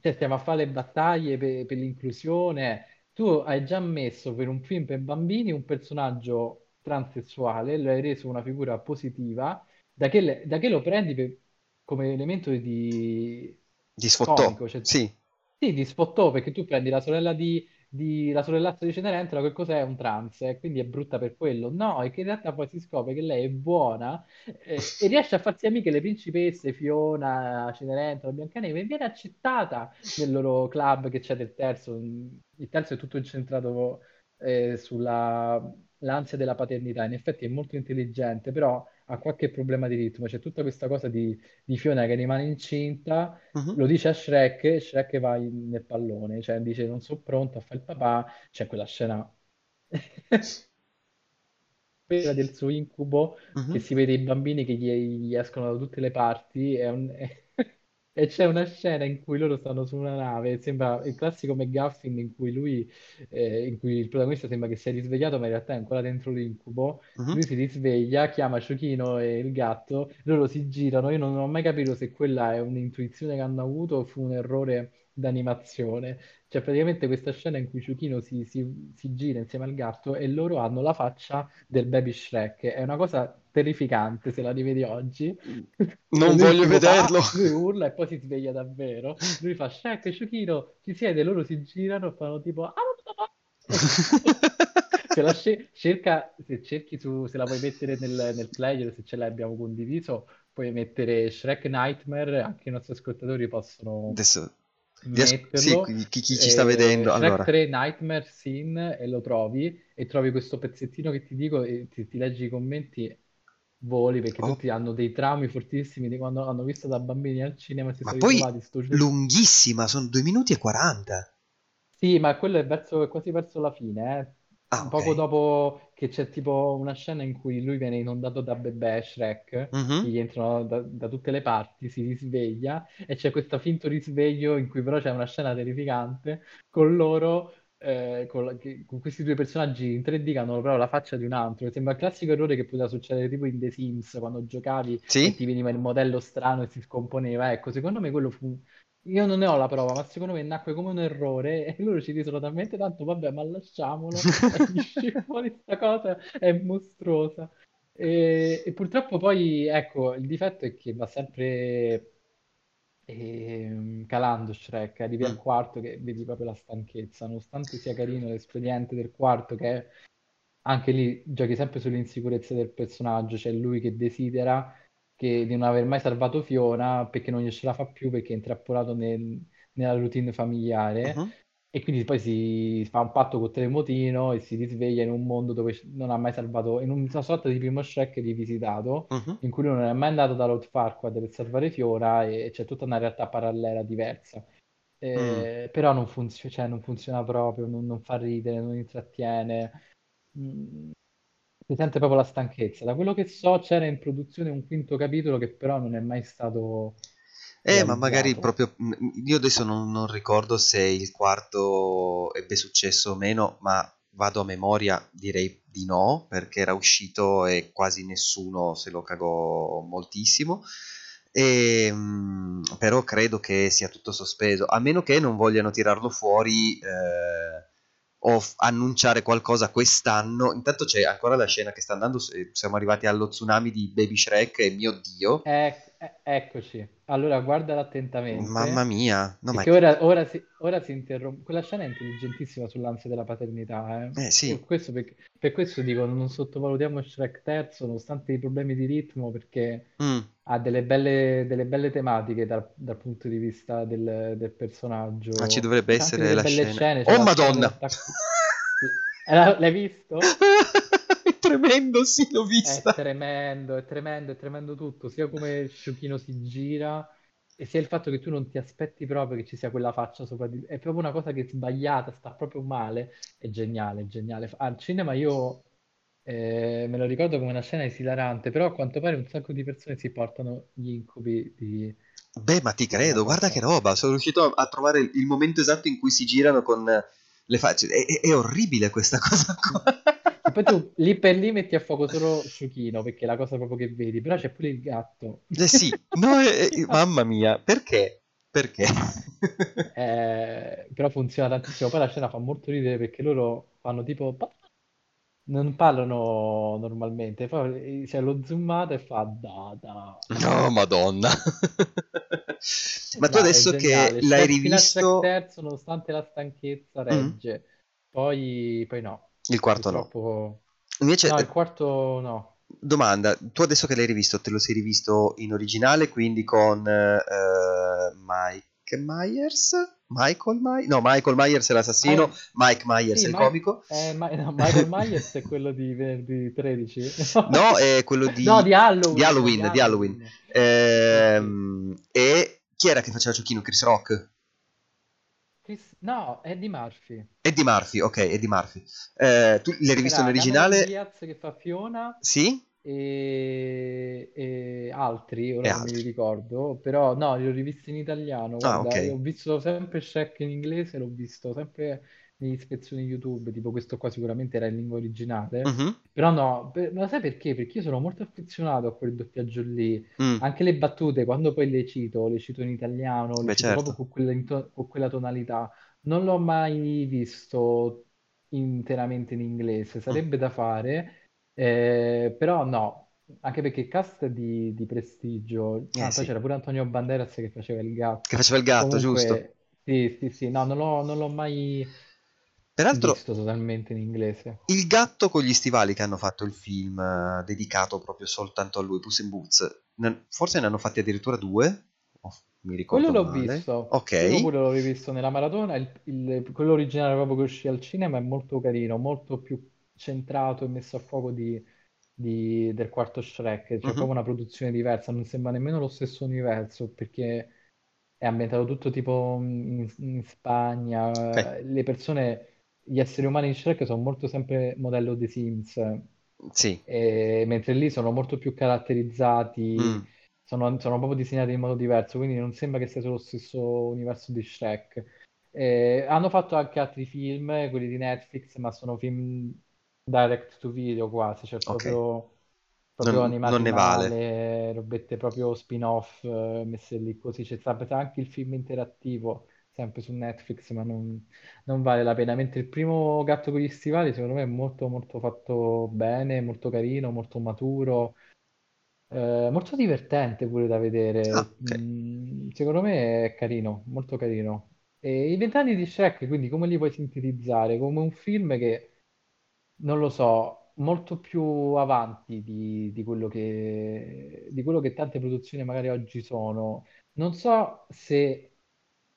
cioè, stiamo a fare le battaglie per, per l'inclusione. Tu hai già messo per un film per bambini un personaggio transessuale, lo hai reso una figura positiva, da che, le- da che lo prendi per- come elemento di Di sfottò, comico, cioè sì. sì, di spottò perché tu prendi la sorella di, di- la sorellazza di Cenerentola, che cos'è? Un trans, e quindi è brutta per quello. No, è che in realtà poi si scopre che lei è buona eh, e riesce a farsi amiche le principesse, Fiona, Cenerentola, Biancaneve, e viene accettata nel loro club che c'è del terzo. Il terzo è tutto incentrato eh, sulla l'ansia della paternità. In effetti è molto intelligente, però ha qualche problema di ritmo. C'è tutta questa cosa di, di Fiona che rimane incinta Mhm. lo dice a Shrek, e Shrek va in- nel pallone, cioè dice non sono pronto a fare il papà, c'è quella scena del suo incubo che Mhm. si vede i bambini che gli, gli escono da tutte le parti è un- e c'è una scena in cui loro stanno su una nave, sembra il classico McGuffin in cui lui, eh, in cui il protagonista sembra che sia risvegliato ma in realtà è ancora dentro l'incubo, Mhm. lui si risveglia, chiama Ciuchino e il gatto, loro si girano, io non ho mai capito se quella è un'intuizione che hanno avuto o fu un errore d'animazione. C'è praticamente questa scena in cui Ciuchino si, si- si gira insieme al gatto e loro hanno la faccia del baby Shrek. È una cosa terrificante se la rivedi oggi. E Non voglio vederlo. "Ah", lui urla e poi si sveglia davvero. Lui fa Shrek, Ciuchino, ci siede, loro si girano e fanno tipo... "Ah, papà". Se la sce- cerca, se cerchi su, se la puoi mettere nel, nel player, se ce l'abbiamo condiviso, puoi mettere Shrek Nightmare, anche i nostri ascoltatori possono Adesso, riesco- sì, metterlo. chi, chi ci sta eh, vedendo, Shrek allora, 3 Nightmare Scene e lo trovi e trovi questo pezzettino che ti dico e ti, ti leggi i commenti, voli perché oh, tutti hanno dei traumi fortissimi di quando hanno visto da bambini al cinema si ma sono poi ritrovati sto gioco. lunghissima, sono 2 minuti e 40. Sì, ma quello è verso, è quasi verso la fine, Ah, eh. ok. Poco dopo che c'è tipo una scena in cui lui viene inondato da bebè Shrek, che Mhm. gli entrano da, da tutte le parti, si risveglia e c'è questo finto risveglio in cui però c'è una scena terrificante con loro, eh, con, la- che- con questi due personaggi in 3D che hanno proprio la faccia di un altro. Sembra il classico errore che poteva succedere tipo in The Sims quando giocavi e Sì? ti veniva il modello strano e si scomponeva. Ecco, secondo me quello fu io non ne ho la prova, ma secondo me nacque come un errore e loro ci risero talmente tanto, vabbè, ma lasciamolo, e fuori sta cosa, è mostruosa. E, e purtroppo poi, ecco, il difetto è che va sempre ehm, calando Shrek, arrivi al Mm. quarto che vedi proprio la stanchezza, nonostante sia carino l'espediente del quarto che è anche lì giochi sempre sull'insicurezza del personaggio, c'è lui che desidera che- di non aver mai salvato Fiona perché non ce la fa più perché è intrappolato nel- nella routine familiare Mhm. E quindi poi si fa un patto con Tremotino e si risveglia in un mondo dove non ha mai salvato, in una sorta di primo Shrek rivisitato Mhm. in cui lui non è mai andato da Lord Farquaad per salvare Fiona e c'è tutta una realtà parallela diversa. Mm. Eh, però non funziona, cioè, non funziona proprio, non, non fa ridere, non intrattiene. Mm, si sente proprio la stanchezza. Da quello che so, c'era in produzione un quinto capitolo che però non è mai stato Eh, ma magari proprio mm, io adesso non, non ricordo se il quarto ebbe successo o meno, ma vado a memoria, direi di no, perché era uscito e quasi nessuno se lo cagò moltissimo. E, mm, però credo che sia tutto sospeso, a meno che non vogliano tirarlo fuori eh, o f- annunciare qualcosa quest'anno. Intanto c'è ancora la scena che sta andando, s- siamo arrivati allo tsunami di Baby Shrek e mio Dio, Ec- e- eccoci. Allora, guardala mamma attentamente, mia, no ma ora, ora si, ora si interrompe. Quella scena è intelligentissima sull'ansia della paternità, eh. Eh sì, questo per, per questo dico, non sottovalutiamo Shrek terzo, nonostante i problemi di ritmo, perché mm, ha delle belle, delle belle tematiche dal, dal punto di vista del, del ma ci personaggio. dovrebbe essere la scena. scene, Oh Madonna! Eh, L'hai visto? È tremendo, sì, l'ho È vista. tremendo, è tremendo, è tremendo tutto, sia come Sciuchino si gira e sia il fatto che tu non ti aspetti proprio che ci sia quella faccia sopra di... È proprio una cosa che è sbagliata, sta proprio male. È geniale, è geniale. Al cinema io eh, me lo ricordo come una scena esilarante, però a quanto pare un sacco di persone si portano gli incubi di, Beh, ma ti credo, guarda che roba, sono riuscito a trovare il momento esatto in cui si girano con le facce. È, è- è orribile questa cosa qua. Poi tu lì per lì metti a fuoco solo Sciuchino, perché è la cosa proprio che vedi, però c'è pure il gatto. Eh sì, no, eh, eh, mamma mia, perché? Perché? Eh, però funziona tantissimo. Poi la scena fa molto ridere perché loro fanno tipo... Non parlano normalmente, poi c'è lo zoomato e fa da da. No, madonna. Ma tu No, adesso che l'hai rivisto, terzo, nonostante la stanchezza, Mm, regge. Poi, poi no, il quarto no. purtroppo... Invece, No, il eh, quarto no. domanda, tu adesso che l'hai rivisto, te lo sei rivisto in originale, quindi con eh, Mike Myers? Michael Myers? No, Michael Myers è l'assassino, Ma- Mike Myers sì, è il Ma- comico. eh, Ma- no, Michael Myers è quello di venerdì 13. No, è quello di, No, di Halloween. di Halloween, di di Halloween. Ehm, e chi era che faceva Giochino? Chris Rock? Chris- No, di Murphy. Eddie Murphy, ok, Eddie Murphy. Eh, tu l'hai rivisto in originale? Diaz che fa Fiona Sì? e, e altri, E ora non me altri. li ricordo, però no, li ho rivisti in italiano. Ah, Guarda, io ok. ho visto sempre Shrek in inglese, l'ho visto sempre negli ispezioni YouTube, tipo questo qua sicuramente era in lingua originale. Mhm. Però no, per- ma sai perché? Perché io sono molto affezionato a quel doppiaggio lì. Mm, Anche le battute, quando poi le cito, le cito in italiano, le Beh, cito proprio certo. con quella, into- con quella tonalità. Non l'ho mai visto interamente in inglese, Mm. sarebbe da fare, eh, però no, anche perché cast di, di prestigio. Eh Ah, sì, c'era pure Antonio Banderas che faceva il che gatto. faceva il gatto, giusto? Comunque, sì, sì, sì, no, non l'ho non l'ho mai Peraltro, visto totalmente in inglese. il gatto con gli stivali che hanno fatto il film eh, dedicato proprio soltanto a lui, Puss in Boots, forse ne hanno fatti addirittura due? Oh, mi ricordo Quello l'ho male. visto, Ok. quello pure l'ho rivisto nella maratona, il- il- quello originale proprio che uscì al cinema è molto carino, molto più centrato e messo a fuoco di, di- del quarto Shrek, c'è Mhm. proprio una produzione diversa, non sembra nemmeno lo stesso universo perché è ambientato tutto tipo in, in Spagna, Ok. le persone, gli esseri umani in Shrek sono molto sempre modello The Sims, Sì. e mentre lì sono molto più caratterizzati, Mm. sono, sono proprio disegnati in modo diverso, quindi non sembra che sia sullo stesso universo di Shrek. Eh, hanno fatto anche altri film, quelli di Netflix, ma sono film direct to video quasi, cioè Ok. proprio, proprio Non, animati non ne vale. male, robette proprio spin-off eh, messe lì così. C'è stato anche il film interattivo, sempre su Netflix, ma non, non vale la pena. Mentre il primo Gatto con gli stivali, secondo me, è molto, molto fatto bene, molto carino, molto maturo, eh, molto divertente pure da Ah, vedere. ok. Mm, secondo me è carino, molto carino. E i vent'anni di Shrek, quindi come li puoi sintetizzare? Come un film che, non lo so, molto più avanti di, di quello che, di quello che tante produzioni magari oggi sono. Non so se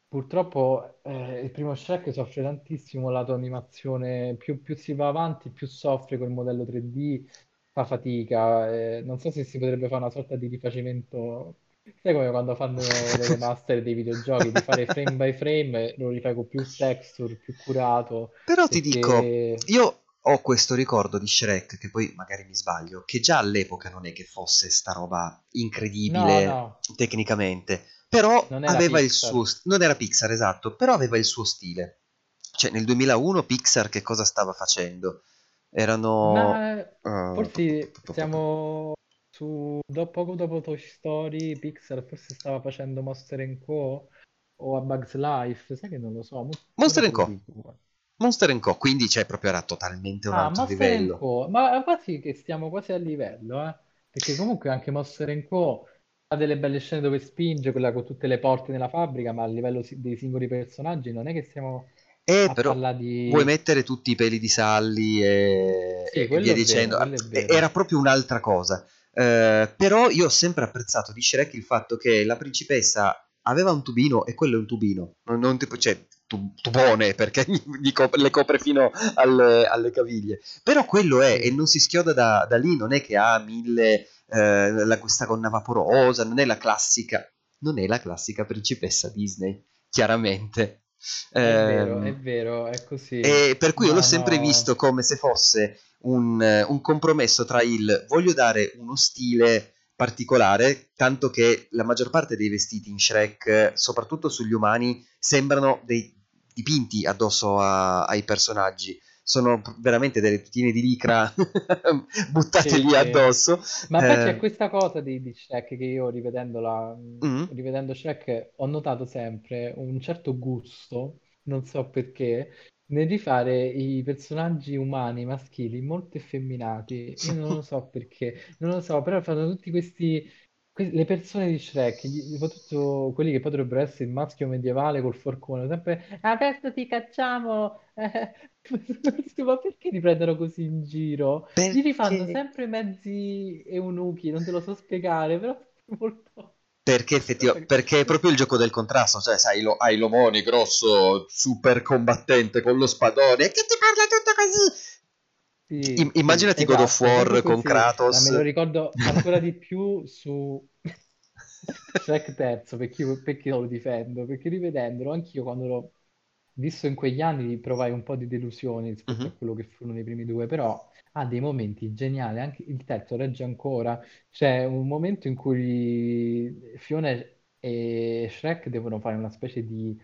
Purtroppo eh, il primo Shrek soffre tantissimo lato animazione, più, più si va avanti, più soffre col modello 3D, fa fatica. eh, non so se si potrebbe fare una sorta di rifacimento, sai come quando fanno le remaster dei videogiochi, di fare frame by frame, lo rifai con più texture, più curato, Però ti dico, io ho questo ricordo di Shrek, che poi magari mi sbaglio, che già all'epoca non è che fosse sta roba No, incredibile no, tecnicamente, però aveva il Pixar. suo... st- non era Pixar, esatto, però aveva il suo stile. Cioè, nel 2001 Pixar che cosa stava facendo? Erano... Ma eh, forse siamo su poco dopo Toy Story, Pixar forse stava facendo Monster Co. o A Bug's Life, sai che non lo so, mo- Monster Co. dico. Monster Co. Quindi, cioè, proprio era totalmente un Ah, altro Monster livello. Co. Ma quasi che stiamo quasi a livello, eh? Perché comunque anche Monster Co. ha delle belle scene dove spinge, quella con tutte le porte nella fabbrica, ma a livello dei singoli personaggi non è che stiamo Eh, però di... vuoi mettere tutti i peli di Salli e, Sì, e quello via dicendo. Eh, vero. Era proprio un'altra cosa. Eh, però io ho sempre apprezzato di Shrek il fatto che la principessa aveva un tubino e quello è un tubino. Non, non tipo, cioè, tubone perché gli cop- le copre fino alle, alle caviglie. Però quello è e non si schioda da, da lì. Non è che ha mille. eh, la, questa gonna vaporosa, non è la classica. Non è la classica principessa Disney, chiaramente. È vero, è Ehm, vero, è così. e per cui io l'ho sempre no, visto come se fosse un, un compromesso tra il voglio dare uno stile particolare, tanto che la maggior parte dei vestiti in Shrek, soprattutto sugli umani, sembrano dei dipinti addosso a- ai personaggi. Sono veramente delle tutine di licra buttate Sì, lì addosso. Ma poi c'è Eh, questa cosa di, di Shrek che io rivedendo, la, mm, rivedendo Shrek ho notato sempre un certo gusto, non so perché, nel rifare i personaggi umani maschili molto effeminati. Io non lo so perché, non lo so, però fanno tutti questi... que- Le persone di Shrek, gli- soprattutto quelli che potrebbero essere il maschio medievale col forcone, sempre adesso ti cacciamo! Eh, ma perché li prendono così in giro? Gli rifanno perché sempre mezzi eunuchi, non te lo so spiegare, però è molto... Perché, effettiva- perché è proprio il gioco del contrasto, cioè sai, lo- hai l'omone grosso, super combattente con lo spadone, che ti parla tutto così. Sì, Im- sì, immaginati God of esatto, War con così. Ma me Kratos. lo ricordo ancora di più su Shrek terzo, perché perché lo difendo? Perché rivedendolo, anch'io quando l'ho visto in quegli anni provai un po' di delusione rispetto a Mhm. quello che furono i primi due, però ha dei momenti geniali, anche il terzo regge ancora. C'è un momento in cui Fiona e Shrek devono fare una specie di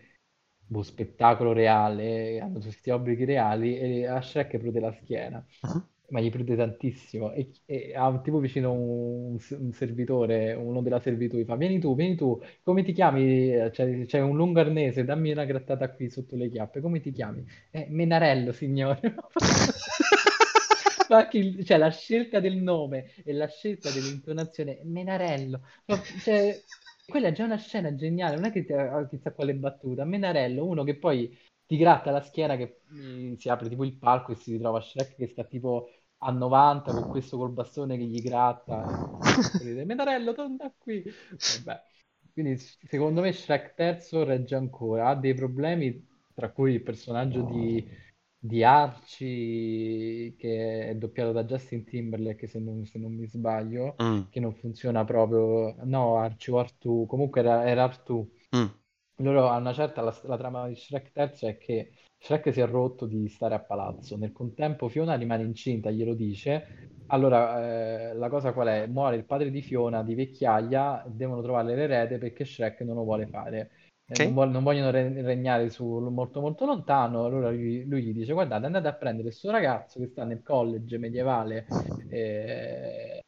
boh, spettacolo reale, hanno tutti questi obblighi reali e a Shrek prude la schiena, Mhm. ma gli prude tantissimo e, e ha tipo vicino un, un servitore, uno della servitù, gli fa vieni tu, vieni tu, come ti chiami? C'è, c'è un lungo arnese, dammi una grattata qui sotto le chiappe, come ti chiami? Eh, Menarello, signore. Il- cioè, la scelta del nome e la scelta dell'intonazione, Menarello. Cioè, quella è già una scena geniale, non è che ti ha chissà quale battuta. Menarello, uno che poi ti gratta la schiena, che mm, si apre tipo il palco e si ritrova Shrek che sta tipo a 90 con questo col bastone che gli gratta. Menarello, torna qui. Vabbè. Quindi secondo me Shrek terzo regge ancora, ha dei problemi, tra cui il personaggio di, di Archie, che è doppiato da Justin Timberlake, se non, se non mi sbaglio, Mm, che non funziona proprio. No, Archie o Artù, comunque era, era Artù. mm. Loro a una certa la, la trama di Shrek terzo è che Shrek si è rotto di stare a palazzo. Nel contempo Fiona rimane incinta, glielo dice. Allora, eh, la cosa qual è? Muore il padre di Fiona di vecchiaia, devono trovare l'erede perché Shrek non lo vuole fare. Eh, non, vuol- non vogliono re- regnare su molto molto lontano. Allora lui, lui gli dice: Guardate, andate a prendere questo ragazzo che sta nel college medievale eh,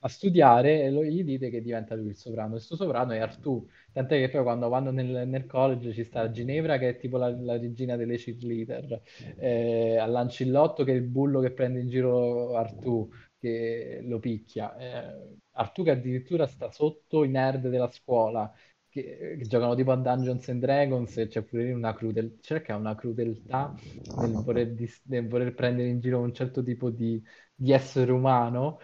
a studiare e lo- gli dite che diventa lui il sovrano. Questo sovrano è Artù. Tant'è che poi quando vanno nel, nel college ci sta Ginevra che è tipo la, la regina delle cheerleader, eh, a Lancillotto che è il bullo che prende in giro Artù, che lo picchia. Eh, Artù che addirittura sta sotto i nerd della scuola, che, che giocano tipo a Dungeons and Dragons e c'è pure una crudeltà, cerca una crudeltà nel voler, dis- nel voler prendere in giro un certo tipo di, di essere umano.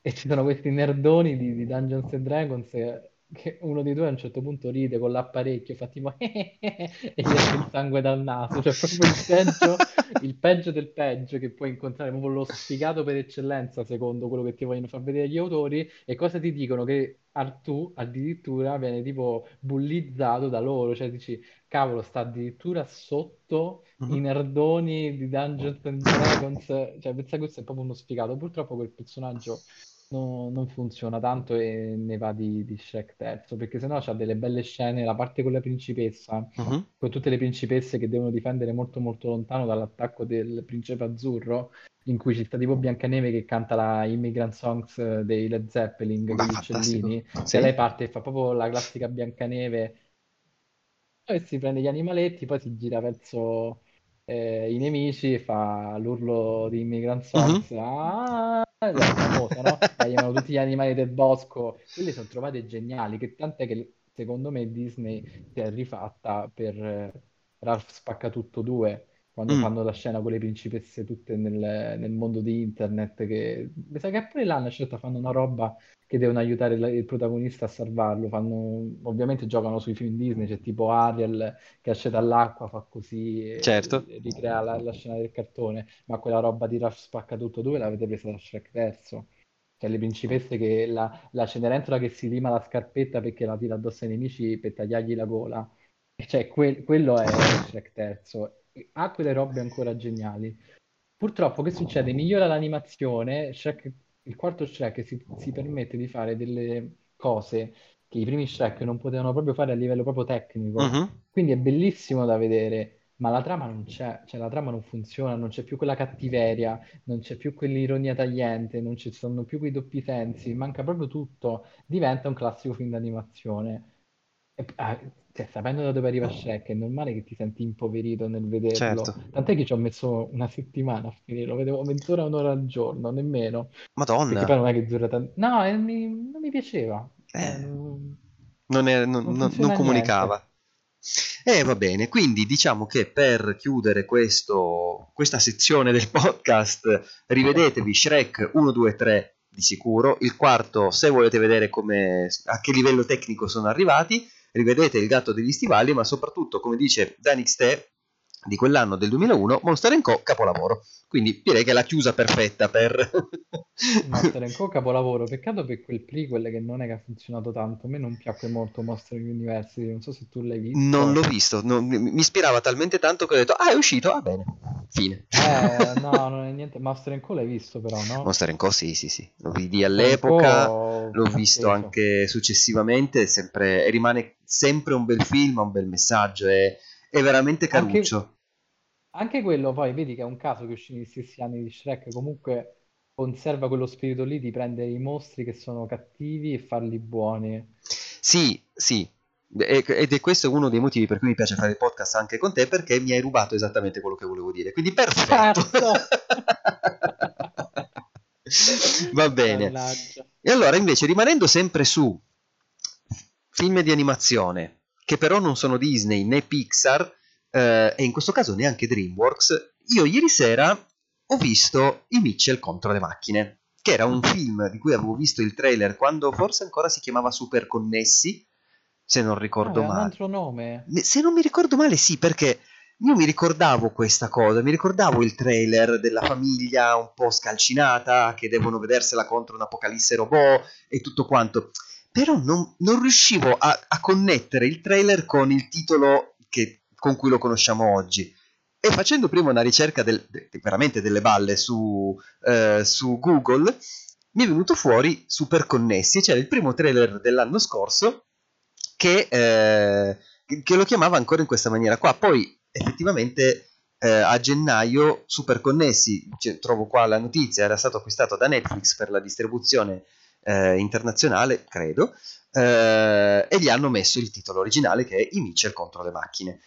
E ci sono questi nerdoni di, di Dungeons and Dragons eh, che uno dei due a un certo punto ride con l'apparecchio, fa tipo e gli esce il sangue dal naso, cioè proprio il peggio, il peggio del peggio che puoi incontrare, proprio lo sfigato per eccellenza secondo quello che ti vogliono far vedere gli autori. E cosa ti dicono? Che Artù addirittura viene tipo bullizzato da loro, cioè dici cavolo sta addirittura sotto i Mhm. nerdoni di Dungeons and Dragons, cioè pensa che questo è proprio uno sfigato, purtroppo quel personaggio no- non funziona tanto e ne va di, di Shrek terzo, perché sennò c'ha delle belle scene, la parte con la principessa, Mhm. con tutte le principesse che devono difendere molto molto lontano dall'attacco del principe azzurro, in cui ci sta tipo Biancaneve che canta la Immigrant Songs eh, dei Led Zeppelin con Ma gli fantastico. uccellini, e Sì. lei parte e fa proprio la classica Biancaneve, e si prende gli animaletti, poi si gira verso eh, i nemici e fa l'urlo di Immigrant Mhm. Songs, è famosa, no? Arrivano tutti gli animali del bosco. Quelle sono trovate geniali, che tant'è che secondo me Disney si è rifatta per eh, Ralph Spaccatutto 2, quando Mm. fanno la scena con le principesse tutte nel, nel mondo di internet, che mi sa che pure là una certa fanno una roba che devono aiutare il, il protagonista a salvarlo. Fanno, ovviamente giocano sui film Disney, c'è tipo Ariel che esce dall'acqua, fa così e, Certo. e ricrea la, la scena del cartone, ma quella roba di Ralph Spaccatutto dove l'avete presa da Shrek terzo? Cioè le principesse che la, la Cenerentola che si lima la scarpetta perché la tira addosso ai nemici per tagliargli la gola. Cioè, quel- quello è Shrek terzo. Ha quelle robe ancora geniali. Purtroppo che succede? Migliora l'animazione, Shrek il quarto Shrek si, si permette di fare delle cose che i primi Shrek non potevano proprio fare a livello proprio tecnico. Mhm. Quindi è bellissimo da vedere, ma la trama non c'è, cioè la trama non funziona, non c'è più quella cattiveria, non c'è più quell'ironia tagliente, non ci sono più quei doppi sensi, manca proprio tutto, diventa un classico film d'animazione. E, ah, cioè, sapendo da dove arriva Shrek, è normale che ti senti impoverito nel vederlo. Certo. Tant'è che ci ho messo una settimana a finirlo, vedevo mezz'ora, un'ora al giorno, nemmeno. Perché Madonna, poi non è che dura tanto. No, e mi- non mi piaceva. Cioè, Eh. non, non, è- non- non non- comunicava. E va bene, quindi diciamo che per chiudere questo- questa sezione del podcast, rivedetevi Shrek 1, 2, 3 di sicuro. Il quarto, se volete vedere come, a che livello tecnico sono arrivati, rivedete Il gatto degli stivali, ma soprattutto, come dice Danix Te, di quell'anno del 2001, Monster Co. capolavoro. Quindi direi che è la chiusa perfetta per... Monster Co. capolavoro. Peccato per quel prequel che non è che ha funzionato tanto. A me non piacque molto Monster University. Non so se tu l'hai visto. Non l'ho visto, non- mi ispirava talmente tanto che ho detto, ah è uscito, va bene, fine. Eh, no, non è niente. Monster Co. l'hai visto però, no? Monster Co. sì, sì, sì, lo vidi all'epoca, Co. l'ho visto anche successivamente, sempre, e rimane sempre un bel film, un bel messaggio, è, è veramente Anche, caruccio. anche quello poi, vedi che è un caso che uscì negli stessi anni di Shrek. Comunque conserva quello spirito lì di prendere i mostri che sono cattivi e farli buoni. Sì, sì, ed è questo uno dei motivi per cui mi piace fare il podcast anche con te, perché mi hai rubato esattamente quello che volevo dire, quindi perfetto. Certo. Va bene. E allora, invece, rimanendo sempre su film di animazione, che però non sono Disney né Pixar, eh, e in questo caso neanche DreamWorks, io ieri sera ho visto I Mitchell contro le macchine, che era un film di cui avevo visto il trailer quando forse ancora si chiamava Super Connessi, se non Ah, ricordo aveva un male. altro nome. Me- Se non mi ricordo male, sì, perché io mi ricordavo questa cosa, mi ricordavo il trailer della famiglia un po' scalcinata che devono vedersela contro un apocalisse robot e tutto quanto. Però non, non riuscivo a, a connettere il trailer con il titolo che- con cui lo conosciamo oggi. E facendo prima una ricerca del- de- veramente delle balle su, eh, su Google, mi è venuto fuori Super Connessi. C'era il primo trailer dell'anno scorso che, eh, che lo chiamava ancora in questa maniera qua. Poi effettivamente eh, a gennaio Super Connessi, cioè, trovo qua la notizia, era stato acquistato da Netflix per la distribuzione eh, internazionale, credo, eh, e gli hanno messo il titolo originale che è I Mitchell contro le macchine,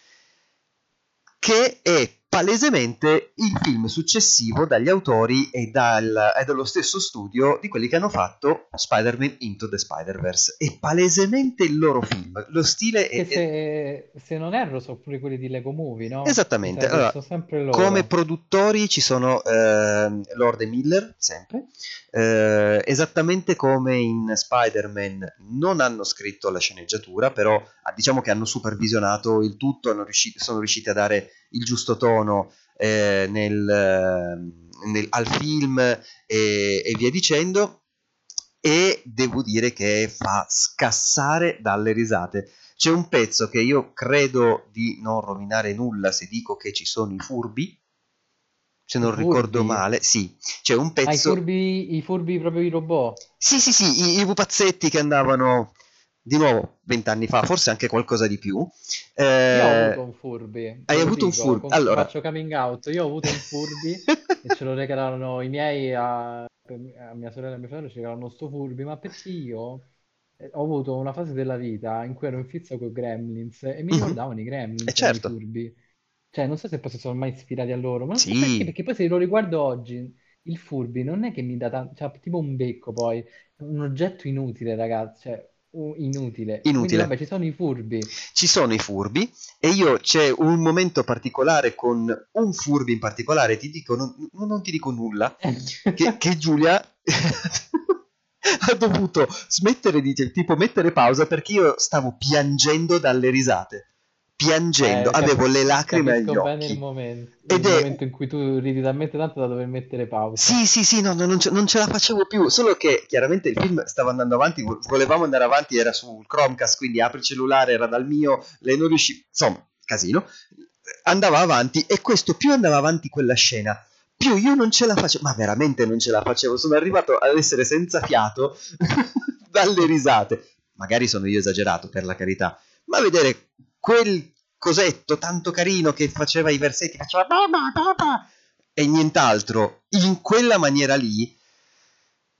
che è palesemente il film successivo dagli autori e, dal- e dallo stesso studio di quelli che hanno fatto Spider-Man Into the Spider-Verse. È palesemente il loro film. Lo stile è, Che è- se, se non erro sono pure quelli di Lego Movie, no? Esattamente. Che Allora, come produttori ci sono ehm, Lord e Miller, sempre, eh, esattamente come in Spider-Man non hanno scritto la sceneggiatura, però ah, diciamo che hanno supervisionato il tutto, hanno riusci- sono riusciti a dare il giusto tono eh, nel, ehm, nel- al film e, e via dicendo. E devo dire che fa scassare dalle risate. C'è un pezzo che io credo di non rovinare nulla se dico che ci sono i furbi. Se non I ricordo furbi? male, sì, c'è un Ah, i pezzo. furbi, i furbi proprio i robot. Sì, sì, sì, i, i pupazzetti che andavano di nuovo vent'anni fa, forse anche qualcosa di più. Io ho Eh, avuto un furbi, te hai avuto un dico, furbi? con- Allora, faccio coming out. Io ho avuto un furbi e ce lo regalarono i miei a, a mia sorella e mio fratello, ci regalarono sto furbi, ma perché io eh, ho avuto una fase della vita in cui ero in fizza con i Gremlins e mi Mhm. ricordavano i Gremlins, Eh, erano certo. i furbi. Cioè, non so se poi si sono mai ispirati a loro, ma non so Sì. perché, perché poi se lo riguardo oggi, il furbi non è che mi dà tanto, cioè, tipo un becco poi, un oggetto inutile, ragazzi, cioè, un- inutile. Quindi inutile. vabbè, ci sono i furbi. Ci sono i furbi e io c'è un momento particolare con un furbi in particolare, ti dico, non, non ti dico nulla, che, che Giulia ha dovuto smettere di tipo mettere pausa perché io stavo piangendo dalle risate. Piangendo, Eh, cap- avevo le lacrime agli bene il occhi. momento, Ed il è- momento in cui tu ridi talmente tanto da dover mettere pausa. Sì, sì, sì, no, no, non, ce, non ce la facevo più. Solo che chiaramente il film stava andando avanti, vo- volevamo andare avanti, era sul Chromecast, quindi apri il cellulare, era dal mio, lei non riusciva, insomma, casino. Andava avanti e questo più andava avanti quella scena, più io non ce la facevo, ma veramente non ce la facevo, sono arrivato ad essere senza fiato dalle risate. Magari sono io esagerato, per la carità, ma vedere quel cosetto tanto carino che faceva i versetti, faceva baba, baba, e nient'altro, in quella maniera lì,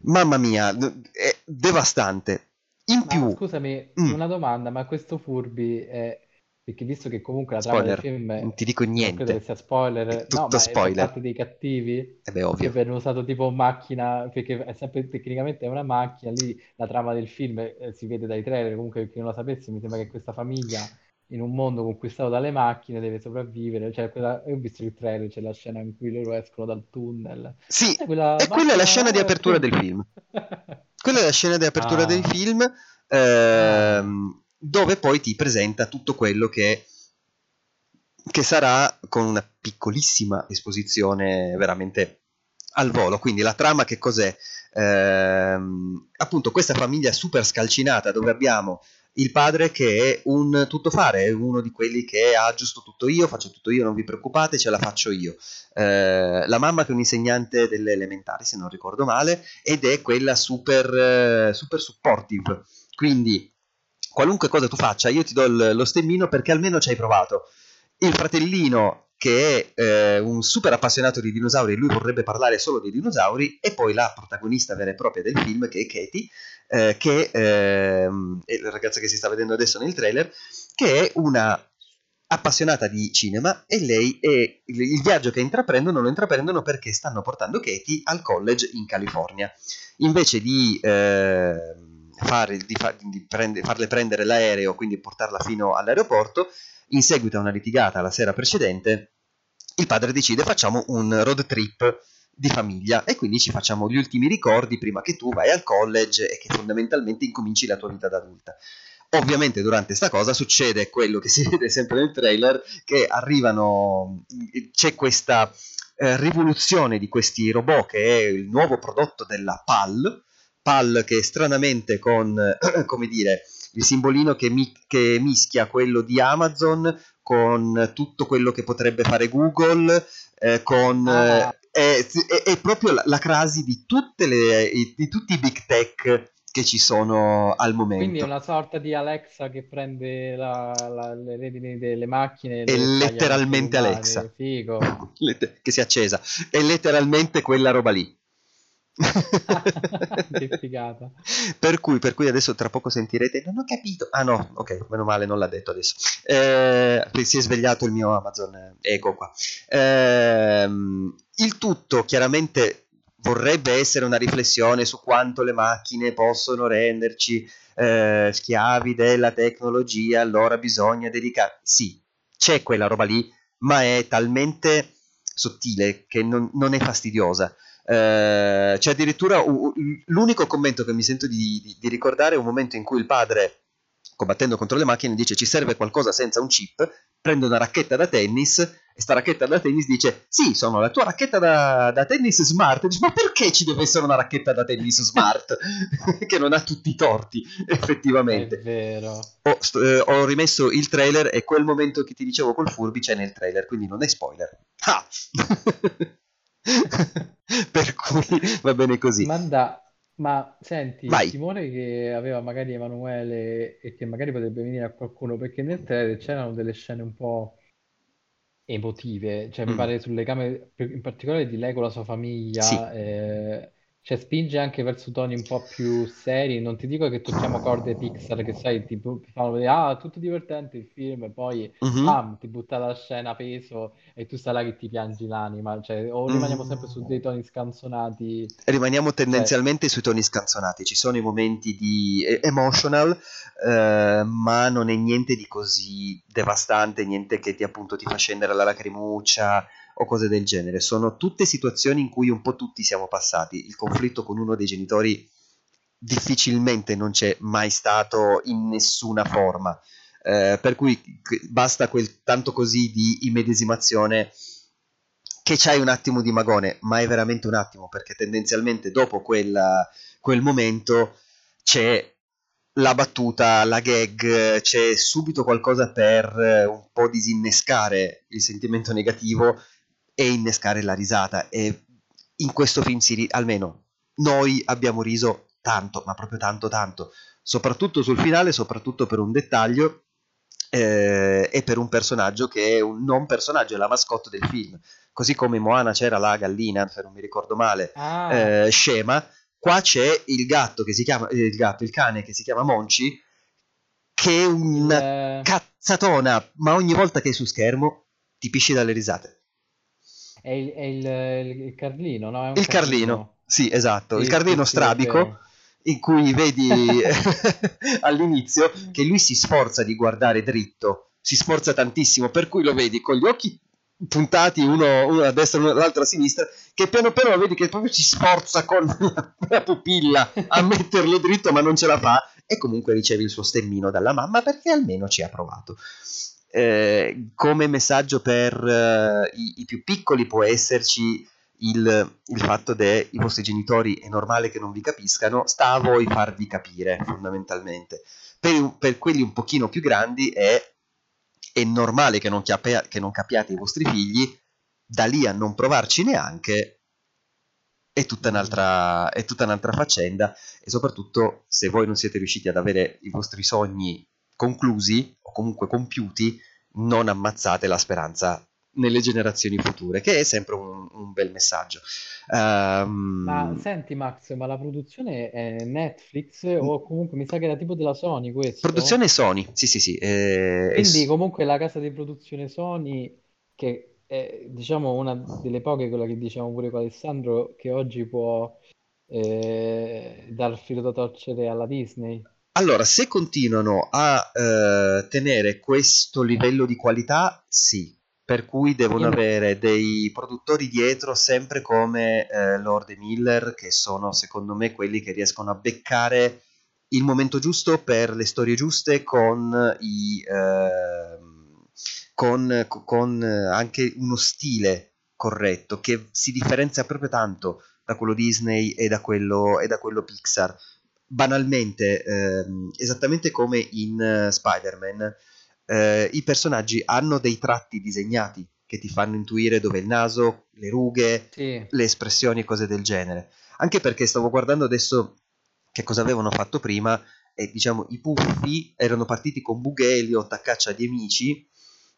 mamma mia, è devastante. In Ma più, scusami, mm, una domanda, ma questo Furby è... Perché visto che comunque la trama del spoiler, film è- non ti dico non credo che niente, sia è spoiler, no, tutto è- fa spoiler. parte dei cattivi? E beh, Che ovvio. viene usato tipo macchina, perché è sempre tecnicamente è una macchina, lì la trama del film eh, si vede dai trailer, comunque per chi non lo sapesse, mi sembra che questa famiglia in un mondo conquistato dalle macchine deve sopravvivere, cioè quella, io ho visto il trailer, c'è la scena in cui loro escono dal tunnel, Sì, e quella e quella è la scena di eh, apertura del film. Quella è la scena di apertura del Ah, film, ah. ehm, dove poi ti presenta tutto quello che, che sarà con una piccolissima esposizione veramente al volo. Quindi la trama che cos'è? Ehm, appunto questa famiglia super scalcinata dove abbiamo il padre che è un tuttofare, è uno di quelli che ha giusto tutto io, faccio tutto io, non vi preoccupate, ce la faccio io. Eh, la mamma che è un insegnante delle elementari, se non ricordo male, ed è quella super, eh, super supportive. Quindi qualunque cosa tu faccia, io ti do lo stemmino perché almeno ci hai provato. Il fratellino che è eh, un super appassionato di dinosauri, lui vorrebbe parlare solo di dinosauri, e poi la protagonista vera e propria del film, che è Katie, eh, che ehm, è la ragazza che si sta vedendo adesso nel trailer, che è una appassionata di cinema e lei e il, viaggio che intraprendono lo intraprendono perché stanno portando Katie al college in California. Invece di, ehm, fare, di, fa- di prende- farle prendere l'aereo, quindi portarla fino all'aeroporto, in seguito a una litigata la sera precedente, il padre decide facciamo un road trip di famiglia. E quindi ci facciamo gli ultimi ricordi prima che tu vai al college e che fondamentalmente incominci la tua vita da adulta. Ovviamente durante sta cosa succede quello che si vede sempre nel trailer, che arrivano, c'è questa eh, rivoluzione di questi robot che è il nuovo prodotto della PAL, PAL che stranamente con, come dire, il simbolino che, mi- che mischia quello di Amazon con tutto quello che potrebbe fare Google, eh, con... Ah, è, è- è proprio la, la crasi di, tutte le, di tutti i big tech che ci sono al quindi è momento. una sorta di Alexa che prende la- la- le redini delle macchine e È letteralmente Alexa, figo. Che si è accesa, è letteralmente quella roba lì. Che figata. per, cui, per cui adesso tra poco sentirete non ho capito. Ah no ok meno male non l'ha detto adesso. Eh, si è svegliato il mio Amazon eh, ecco qua. Ehm, il tutto chiaramente vorrebbe essere una riflessione su quanto le macchine possono renderci eh, schiavi della tecnologia allora bisogna dedicare sì c'è quella roba lì ma è talmente sottile che non, non è fastidiosa eh, c'è addirittura u- l'unico commento che mi sento di, di- di ricordare è un momento in cui il padre, combattendo contro le macchine, dice ci serve qualcosa senza un chip, prende una racchetta da tennis e sta racchetta da tennis dice sì, sono la tua racchetta da, da tennis smart. Dice, ma perché ci deve essere una racchetta da tennis smart? che non ha tutti i torti, È effettivamente. vero. Ho, st- eh, ho rimesso il trailer e quel momento che ti dicevo col Furby c'è nel trailer, quindi non è spoiler. Ah! per cui va bene così. Manda, ma senti, il Vai. timore che aveva magari Emanuele e che magari potrebbe venire a qualcuno, perché nel trailer c'erano delle scene un po' emotive, cioè mi Mm. pare sul legame in particolare di lei con la sua Sì, famiglia, eh, cioè spinge anche verso toni un po' più seri, non ti dico che tocchiamo corde Pixar che sai, ti bu- fanno vedere, ah, tutto divertente il film, e poi Mhm. bam, ti butta la scena peso e tu stai là che ti piangi l'anima, cioè o rimaniamo sempre su dei Mm. toni scanzonati, Rimaniamo cioè, tendenzialmente sui toni scanzonati, ci sono i momenti di e- emotional, eh, ma non è niente di così devastante, niente che ti appunto ti fa scendere la lacrimuccia o cose del genere. Sono tutte situazioni in cui un po' tutti siamo passati. Il conflitto con uno dei genitori difficilmente non c'è mai stato in nessuna forma. Eh, per cui basta quel tanto così di immedesimazione che c'hai un attimo di magone, ma è veramente un attimo, perché tendenzialmente dopo quella- quel momento c'è la battuta, la gag, c'è subito qualcosa per eh, un po' disinnescare il sentimento negativo e innescare la risata. E in questo film si ri- almeno noi abbiamo riso tanto, ma proprio tanto tanto, soprattutto sul finale, soprattutto per un dettaglio eh, e per un personaggio che è un non personaggio, è la mascotte del film. Così come in Moana c'era la gallina, se non mi ricordo male, Ah, eh, scema, qua c'è il gatto che si chiama eh, il gatto, il cane che si chiama Monci, che è una cazzatona, ma ogni volta che è su schermo ti pisci dalle risate. È il, è il- il- il Carlino, no? È Il Carlino, Carlino. sì, esatto, il Sì, Carlino strabico vero. in cui vedi all'inizio che lui si sforza di guardare dritto, si sforza tantissimo, per cui lo vedi con gli occhi puntati uno, uno a destra e uno- l'altro a sinistra, che piano piano vedi che proprio si sforza con la pupilla a metterlo dritto, ma non ce la fa, e comunque riceve il suo stemmino dalla mamma perché almeno ci ha provato. Eh, come messaggio per eh, i, i più piccoli può esserci il, il fatto che i vostri genitori è normale che non vi capiscano, sta a voi farvi capire fondamentalmente. Per, per quelli un pochino più grandi è, è normale che non, chiapea- che non capiate i vostri figli, da lì a non provarci neanche è tutta, un'altra, è tutta un'altra faccenda e soprattutto se voi non siete riusciti ad avere i vostri sogni conclusi o comunque compiuti, non ammazzate la speranza nelle generazioni future, che è sempre un, un bel messaggio. Ehm, Ma senti Max, ma la produzione è Netflix o comunque mi sa che era tipo della Sony questo? produzione Sony, sì sì sì. eh, è Quindi s- comunque la casa di produzione Sony, che è diciamo una delle poche, quella che diciamo pure con Alessandro, che oggi può eh, dar filo da torcere alla Disney. Allora, se continuano a eh, tenere questo livello di qualità, sì, per cui devono avere dei produttori dietro sempre come eh, Lord e Miller, che sono secondo me quelli che riescono a beccare il momento giusto per le storie giuste con i ehm, con, con eh, anche uno stile corretto che si differenzia proprio tanto da quello Disney e da quello, e da quello Pixar banalmente, ehm, esattamente come in eh, Spider-Man, eh, i personaggi hanno dei tratti disegnati che ti fanno intuire dove è il naso, le rughe, Sì, le espressioni e cose del genere. Anche perché stavo guardando adesso che cosa avevano fatto prima e diciamo i puffi erano partiti con Bughelio, Taccaccia di Amici,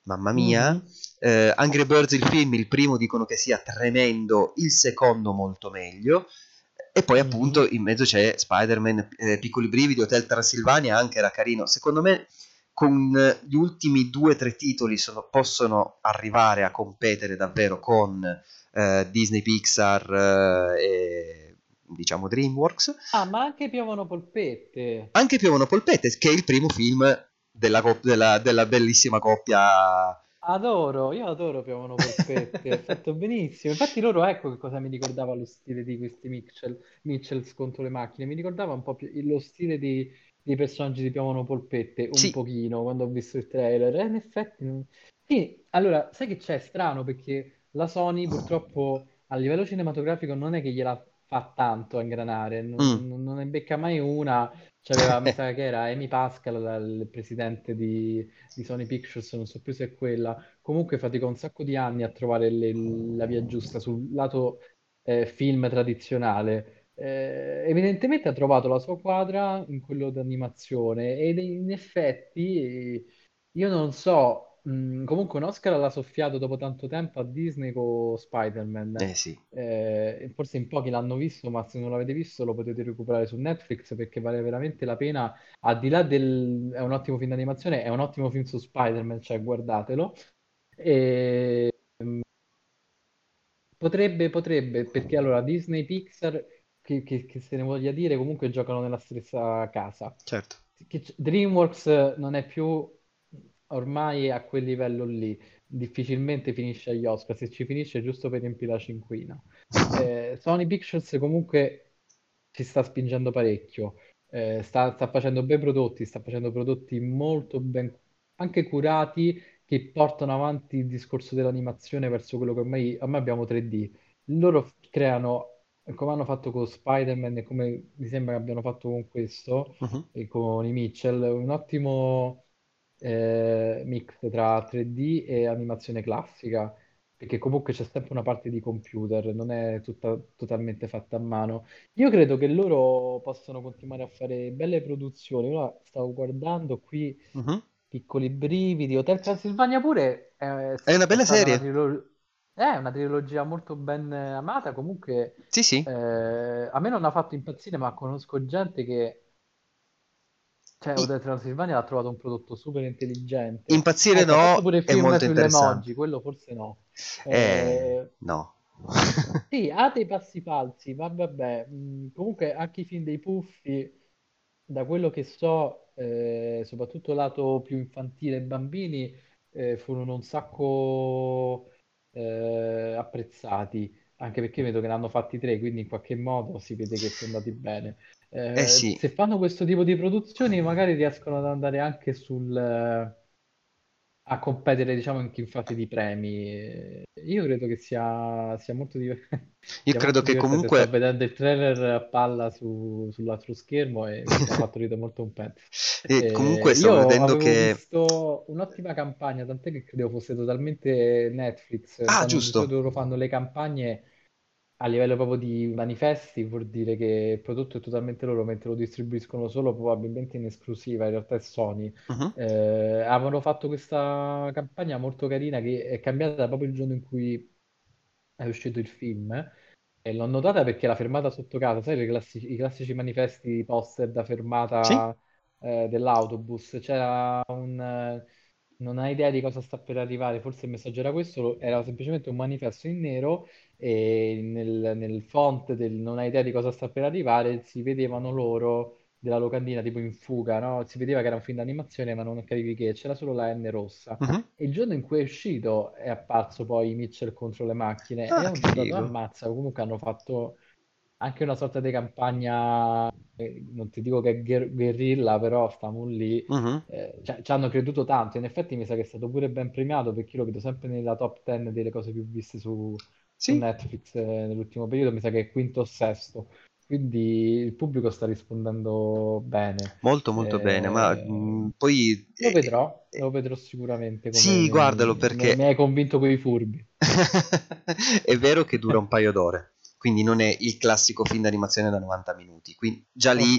mamma mia. Mhm. Eh, Angry Birds il film, il primo dicono che sia tremendo, il secondo molto meglio. E poi appunto in mezzo c'è Spider-Man, eh, Piccoli Brividi, Hotel Transilvania, anche era carino. Secondo me con eh, gli ultimi due o tre titoli sono- possono arrivare a competere davvero con eh, Disney, Pixar eh, e diciamo DreamWorks. Ah, ma anche piovono polpette. Anche Piovono Polpette, che è il primo film della, della- della bellissima coppia Adoro, io adoro Piovono Polpette, è fatto benissimo. Infatti loro, ecco che cosa mi ricordava lo stile di questi Mitchell, Mitchells contro le macchine, mi ricordava un po' più lo stile di- dei personaggi di Piovono Polpette, un Sì. pochino, quando ho visto il trailer. E in effetti... non- Sì, allora, sai che c'è? Strano, perché la Sony purtroppo a livello cinematografico non è che gliela fa tanto a ingranare, non, Mm. non ne becca mai una. C'aveva, mi sa che era Amy Pascal, il presidente di, di Sony Pictures, non so più se è quella. Comunque fatica un sacco di anni a trovare le- la via giusta sul lato eh, film tradizionale. Eh, evidentemente ha trovato la sua quadra in quello d'animazione ed in effetti io non so, mh, comunque un Oscar l'ha soffiato dopo tanto tempo a Disney con Spider-Man. Eh sì. Eh, forse in pochi l'hanno visto, ma se non l'avete visto lo potete recuperare su Netflix perché vale veramente la pena. Al di là del... è un ottimo film d'animazione, è un ottimo film su Spider-Man, cioè guardatelo. E... mm, Potrebbe, potrebbe, perché allora Disney, Pixar, che, che- che se ne voglia dire, comunque giocano nella stessa casa. Certo. Che DreamWorks non è più ormai a quel livello lì, difficilmente finisce agli Oscar, se ci finisce è giusto per riempire la cinquina. Eh, Sony Pictures comunque ci sta spingendo parecchio, Eh, sta, sta facendo bei prodotti, sta facendo prodotti molto ben, anche curati, che portano avanti il discorso dell'animazione verso quello che ormai, ormai abbiamo 3D. Loro creano, come hanno fatto con Spider-Man e come mi sembra che abbiano fatto con questo, Mhm. e con i Mitchell, un ottimo eh, mix tra 3D e animazione classica, perché comunque c'è sempre una parte di computer, non è tutta totalmente fatta a mano. Io credo che loro possano continuare a fare belle produzioni. Ora stavo guardando qui Mhm. Piccoli brividi, Hotel Transilvania pure è, È una bella stata una serie. trilo- è una trilogia molto ben amata. Comunque, Sì, sì. eh, a me non ha fatto impazzire, ma conosco gente che, cioè, Hotel Transilvania l'ha trovato un prodotto super intelligente. impazzire ha fatto no, pure è molto interessante. emoji, quello forse no. Eh, Eh, no. sì, ha dei passi falsi, ma vabbè. mm, Comunque anche i film dei Puffi, da quello che so, eh, soprattutto lato più infantile e bambini, eh, furono un sacco eh, apprezzati, anche perché vedo che ne hanno fatti tre, quindi in qualche modo si vede che sono andati bene. Eh Eh, sì, se fanno questo tipo di produzioni, magari riescono ad andare anche sul, a competere, diciamo, anche in fase di premi. Eh, Io credo che sia, sia molto diver- io credo che divertente. Sto comunque, vedendo il trailer a palla su- sull'altro schermo e mi ha fatto ridere molto un pezzo. e Eh, comunque stavo vedendo che... visto un'ottima campagna, tant'è che credevo fosse totalmente Netflix. Ah, giusto. loro fanno le campagne a livello proprio di manifesti, vuol dire che il prodotto è totalmente loro, mentre lo distribuiscono solo probabilmente in esclusiva, in realtà è Sony. Mhm, Eh, avevano fatto questa campagna molto carina che è cambiata proprio il giorno in cui è uscito il film e l'ho notata perché la fermata sotto casa, sai, i classici, i classici manifesti poster da Sì. fermata eh, dell'autobus, c'era un... non hai idea di cosa sta per arrivare, forse il messaggio era questo, era semplicemente un manifesto in nero e nel, nel font del non hai idea di cosa sta per arrivare si vedevano loro della locandina tipo in fuga, no? Si vedeva che era un film d'animazione ma non capivi che, c'era solo la N rossa. mhm. E il giorno in cui è uscito è apparso poi Mitchell contro le macchine e Ah, ho che notato, figo. ammazza, comunque hanno fatto anche una sorta di campagna, eh, non ti dico che è guer- guerrilla, però stavamo lì, Mhm. eh, ci hanno creduto tanto. In effetti mi sa che è stato pure ben premiato perché io lo vedo sempre nella top 10 delle cose più viste su, su Sì, Netflix eh, nell'ultimo periodo, mi sa che è quinto o sesto. Quindi il pubblico sta rispondendo bene. molto molto bene, ma Eh, mh, poi... lo eh, vedrò, eh, lo vedrò sicuramente come sì, guardalo mi, mi- perché hai convinto con i furbi. è vero che dura un paio d'ore, quindi non è il classico film d'animazione da 90 minuti, quindi già lì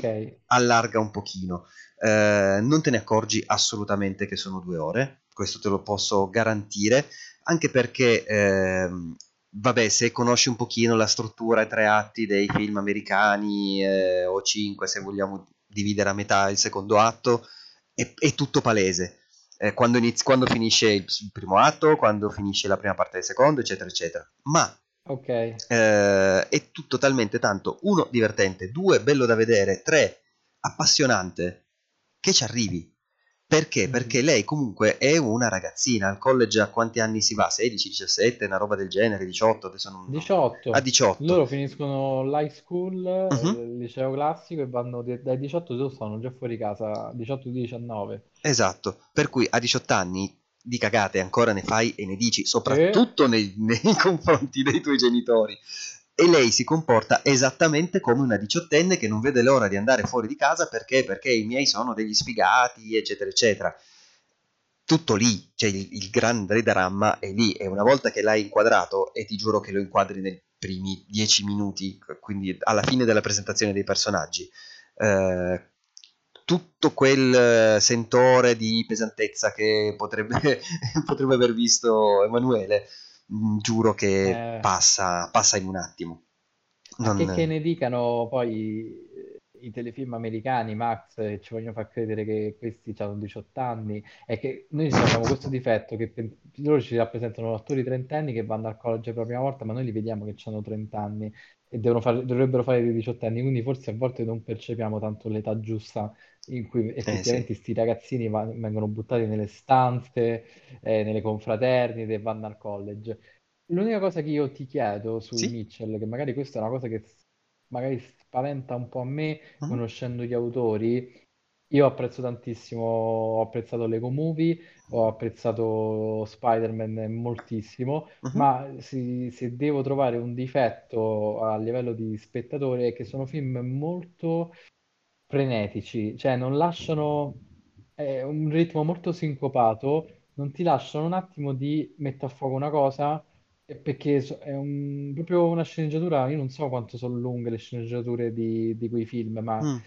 allarga un pochino. Eh, non te ne accorgi assolutamente che sono due ore, questo te lo posso garantire, anche perché, ehm, vabbè, se conosci un pochino la struttura e tre atti dei film americani, eh, o cinque, se vogliamo dividere a metà il secondo atto, è, è tutto palese. Eh, quando, inizi- quando finisce il primo atto, quando finisce la prima parte del secondo, eccetera, eccetera. Ma ok. eh, è tutto talmente tanto, uno, divertente, due, bello da vedere, tre, appassionante, che ci arrivi. Perché? Perché Mm. lei comunque è una ragazzina, al college a quanti anni si va? 16, 17, una roba del genere, 18, adesso non... non- A 18. 18. Loro finiscono l'high school, Mhm. il liceo classico e vanno dai 18 loro stanno già fuori casa, 18-19. Esatto, per cui a 18 anni di cagate ancora ne fai e ne dici, soprattutto nei, nei confronti dei tuoi genitori. E lei si comporta esattamente come una diciottenne che non vede l'ora di andare fuori di casa perché, perché i miei sono degli sfigati, eccetera, eccetera. Tutto lì, cioè il, il grande dramma è lì e una volta che l'hai inquadrato, e ti giuro che lo inquadri nei primi 10 minuti, quindi alla fine della presentazione dei personaggi, eh, tutto quel eh, sentore di pesantezza che potrebbe, potrebbe aver visto Emanuele, mh, giuro che eh, passa, passa in un attimo. a che, che Non... ne dicano poi i telefilm americani, Max, ci vogliono far credere che questi hanno 18 anni e che noi abbiamo questo difetto che pen- loro ci rappresentano attori trentenni che vanno al college per la prima volta, ma noi li vediamo che hanno 30 anni e fare- dovrebbero fare dei 18 anni, quindi forse a volte non percepiamo tanto l'età giusta in cui Eh sì, effettivamente sti ragazzini va- vengono buttati nelle stanze, eh, nelle confraternite e vanno al college. L'unica cosa che io ti chiedo sui sì, Mitchell, che magari questa è una cosa che magari spaventa un po' a me, mhm, conoscendo gli autori, io apprezzo tantissimo, ho apprezzato Lego Movie, ho apprezzato Spider-Man moltissimo, mhm, ma si- se devo trovare un difetto a livello di spettatore è che sono film molto frenetici, cioè non lasciano è un ritmo molto sincopato, non ti lasciano un attimo di mettere a fuoco una cosa, perché so- è un- proprio una sceneggiatura, io non so quanto sono lunghe le sceneggiature di, di quei film, ma Mm.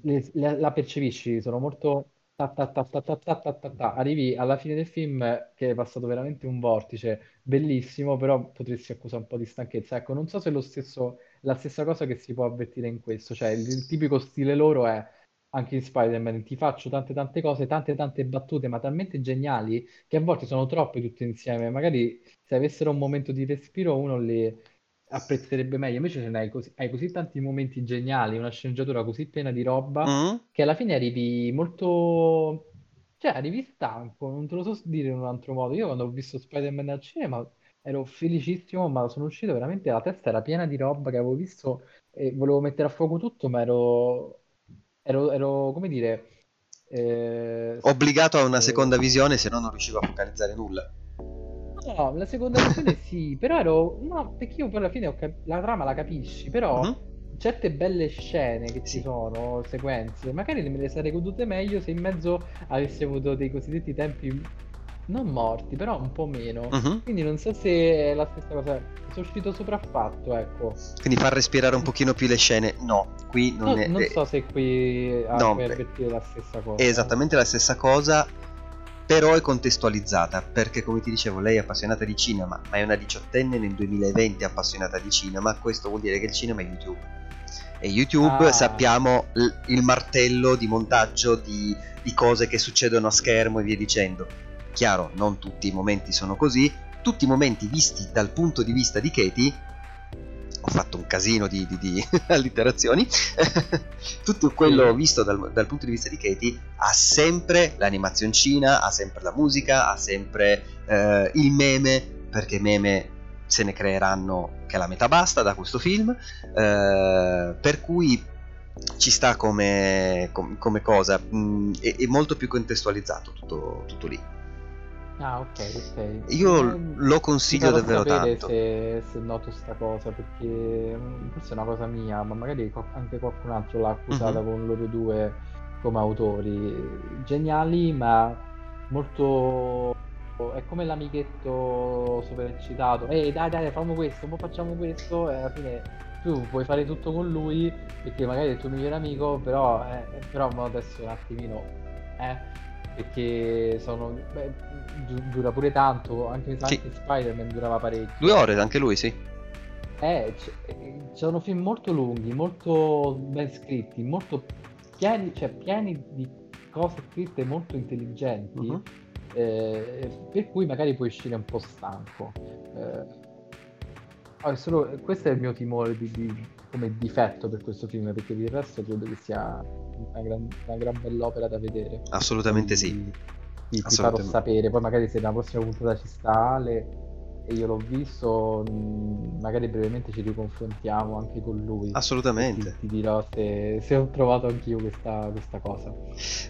le- le- la percepisci, sono molto ta ta ta ta ta ta ta ta ta. Arrivi alla fine del film che è passato veramente un vortice bellissimo, però potresti accusare un po' di stanchezza. Ecco, non so se è lo stesso, la stessa cosa che si può avvertire in questo, cioè il, il tipico stile loro è anche in Spider-Man, ti faccio tante tante cose, tante tante battute, ma talmente geniali che a volte sono troppe tutte insieme. Magari se avessero un momento di respiro uno le apprezzerebbe meglio. Invece ce n'hai così, hai così tanti momenti geniali, una sceneggiatura così piena di roba Mm? che alla fine arrivi molto... Cioè, arrivi stanco, non te lo so dire in un altro modo. Io quando ho visto Spider-Man al cinema ero felicissimo, ma sono uscito veramente, la testa era piena di roba che avevo visto e volevo mettere a fuoco tutto, ma ero, ero, ero come dire, eh, Obbligato a una eh, seconda visione, se no non riuscivo a focalizzare nulla. No, la seconda visione sì, però ero... No, perché io poi alla fine ho cap- la trama la capisci, però Mhm. certe belle scene che ci Sì. sono, sequenze, magari me le sarei godute meglio se in mezzo avessi avuto dei cosiddetti tempi non morti, però un po' meno. Mhm. Quindi non so se è la stessa cosa. Sono uscito sopraffatto, ecco. Quindi far respirare un pochino più le scene. No, qui non Non, è... non è- so se qui ah, no, beh, avvertire la stessa cosa. è esattamente la stessa cosa, però è contestualizzata, perché come ti dicevo, lei è appassionata di cinema, ma è una diciottenne nel 2020 appassionata di cinema, questo vuol dire che il cinema è YouTube. E YouTube Ah. sappiamo il martello di montaggio di, di cose che succedono a schermo e via dicendo. Chiaro, non tutti i momenti sono così, tutti i momenti visti dal punto di vista di Katie ho fatto un casino di, di- di allitterazioni. Tutto quello visto dal, dal punto di vista di Katie ha sempre l'animazioncina, ha sempre la musica, ha sempre eh, il meme, perché meme se ne creeranno che la metà basta da questo film. eh, per cui ci sta come, com- come cosa, mm, è, è molto più contestualizzato tutto, tutto lì. Ah, ok, ok. Io Eh, lo consiglio davvero tanto. se, se noto sta cosa, perché mm, forse è una cosa mia, ma magari anche qualcun altro l'ha accusata Mhm. con loro due come autori. Geniali, ma molto... È come l'amichetto sovraeccitato. Ehi, dai, dai, facciamo questo, poi facciamo questo, e alla fine tu puoi fare tutto con lui, perché magari è il tuo migliore amico, però, eh, però adesso un attimino... Eh, perché sono beh, du- dura pure tanto anche, Sì. anche Spider-Man durava parecchio Due ore anche lui, sì. eh, c- sono film molto lunghi molto ben scritti molto pieni cioè pieni di cose scritte molto intelligenti Mhm. eh, per cui magari puoi uscire un po' stanco Eh, oh, solo- questo è il mio timore di, di- come difetto per questo film perché per il resto credo che sia una gran, una gran bell'opera da vedere Assolutamente sì. quindi ti, ti farò Assolutamente. sapere. Poi magari se nella prossima puntata ci sta Ale e io l'ho visto, mh, magari brevemente ci riconfrontiamo anche con lui. Assolutamente. Ti, ti dirò se, se ho trovato anch'io questa, questa cosa.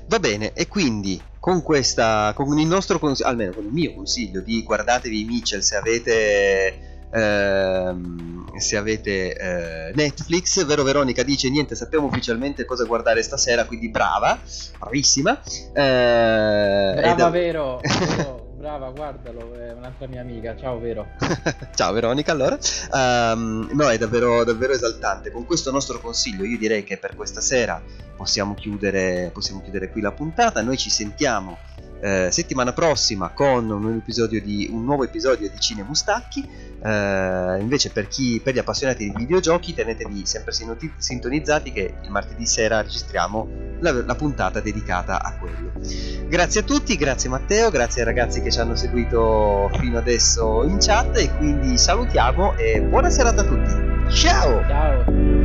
Va bene, e quindi con questa, con il nostro consiglio, almeno con il mio consiglio di guardatevi i Mitchell se avete, ehm, se avete eh, Netflix, vero Veronica dice niente, sappiamo ufficialmente cosa guardare stasera, quindi brava, bravissima. Eh, Brava, è- vero, vero, brava, guardalo, è un'altra mia amica. Ciao, vero. Ciao Veronica, allora. Ehm, no, è davvero, davvero esaltante. Con questo nostro consiglio, io direi che per questa sera possiamo chiudere, possiamo chiudere qui la puntata. Noi ci sentiamo eh, settimana prossima con un nuovo episodio di, un nuovo episodio di Cine Mustacchi. Eh, invece, per, chi, per gli appassionati di videogiochi, tenetevi sempre sintonizzati che il martedì sera registriamo la, la puntata dedicata a quello. Grazie a tutti, grazie Matteo, grazie ai ragazzi che ci hanno seguito fino adesso in chat e quindi salutiamo e buona serata a tutti. Ciao! Ciao.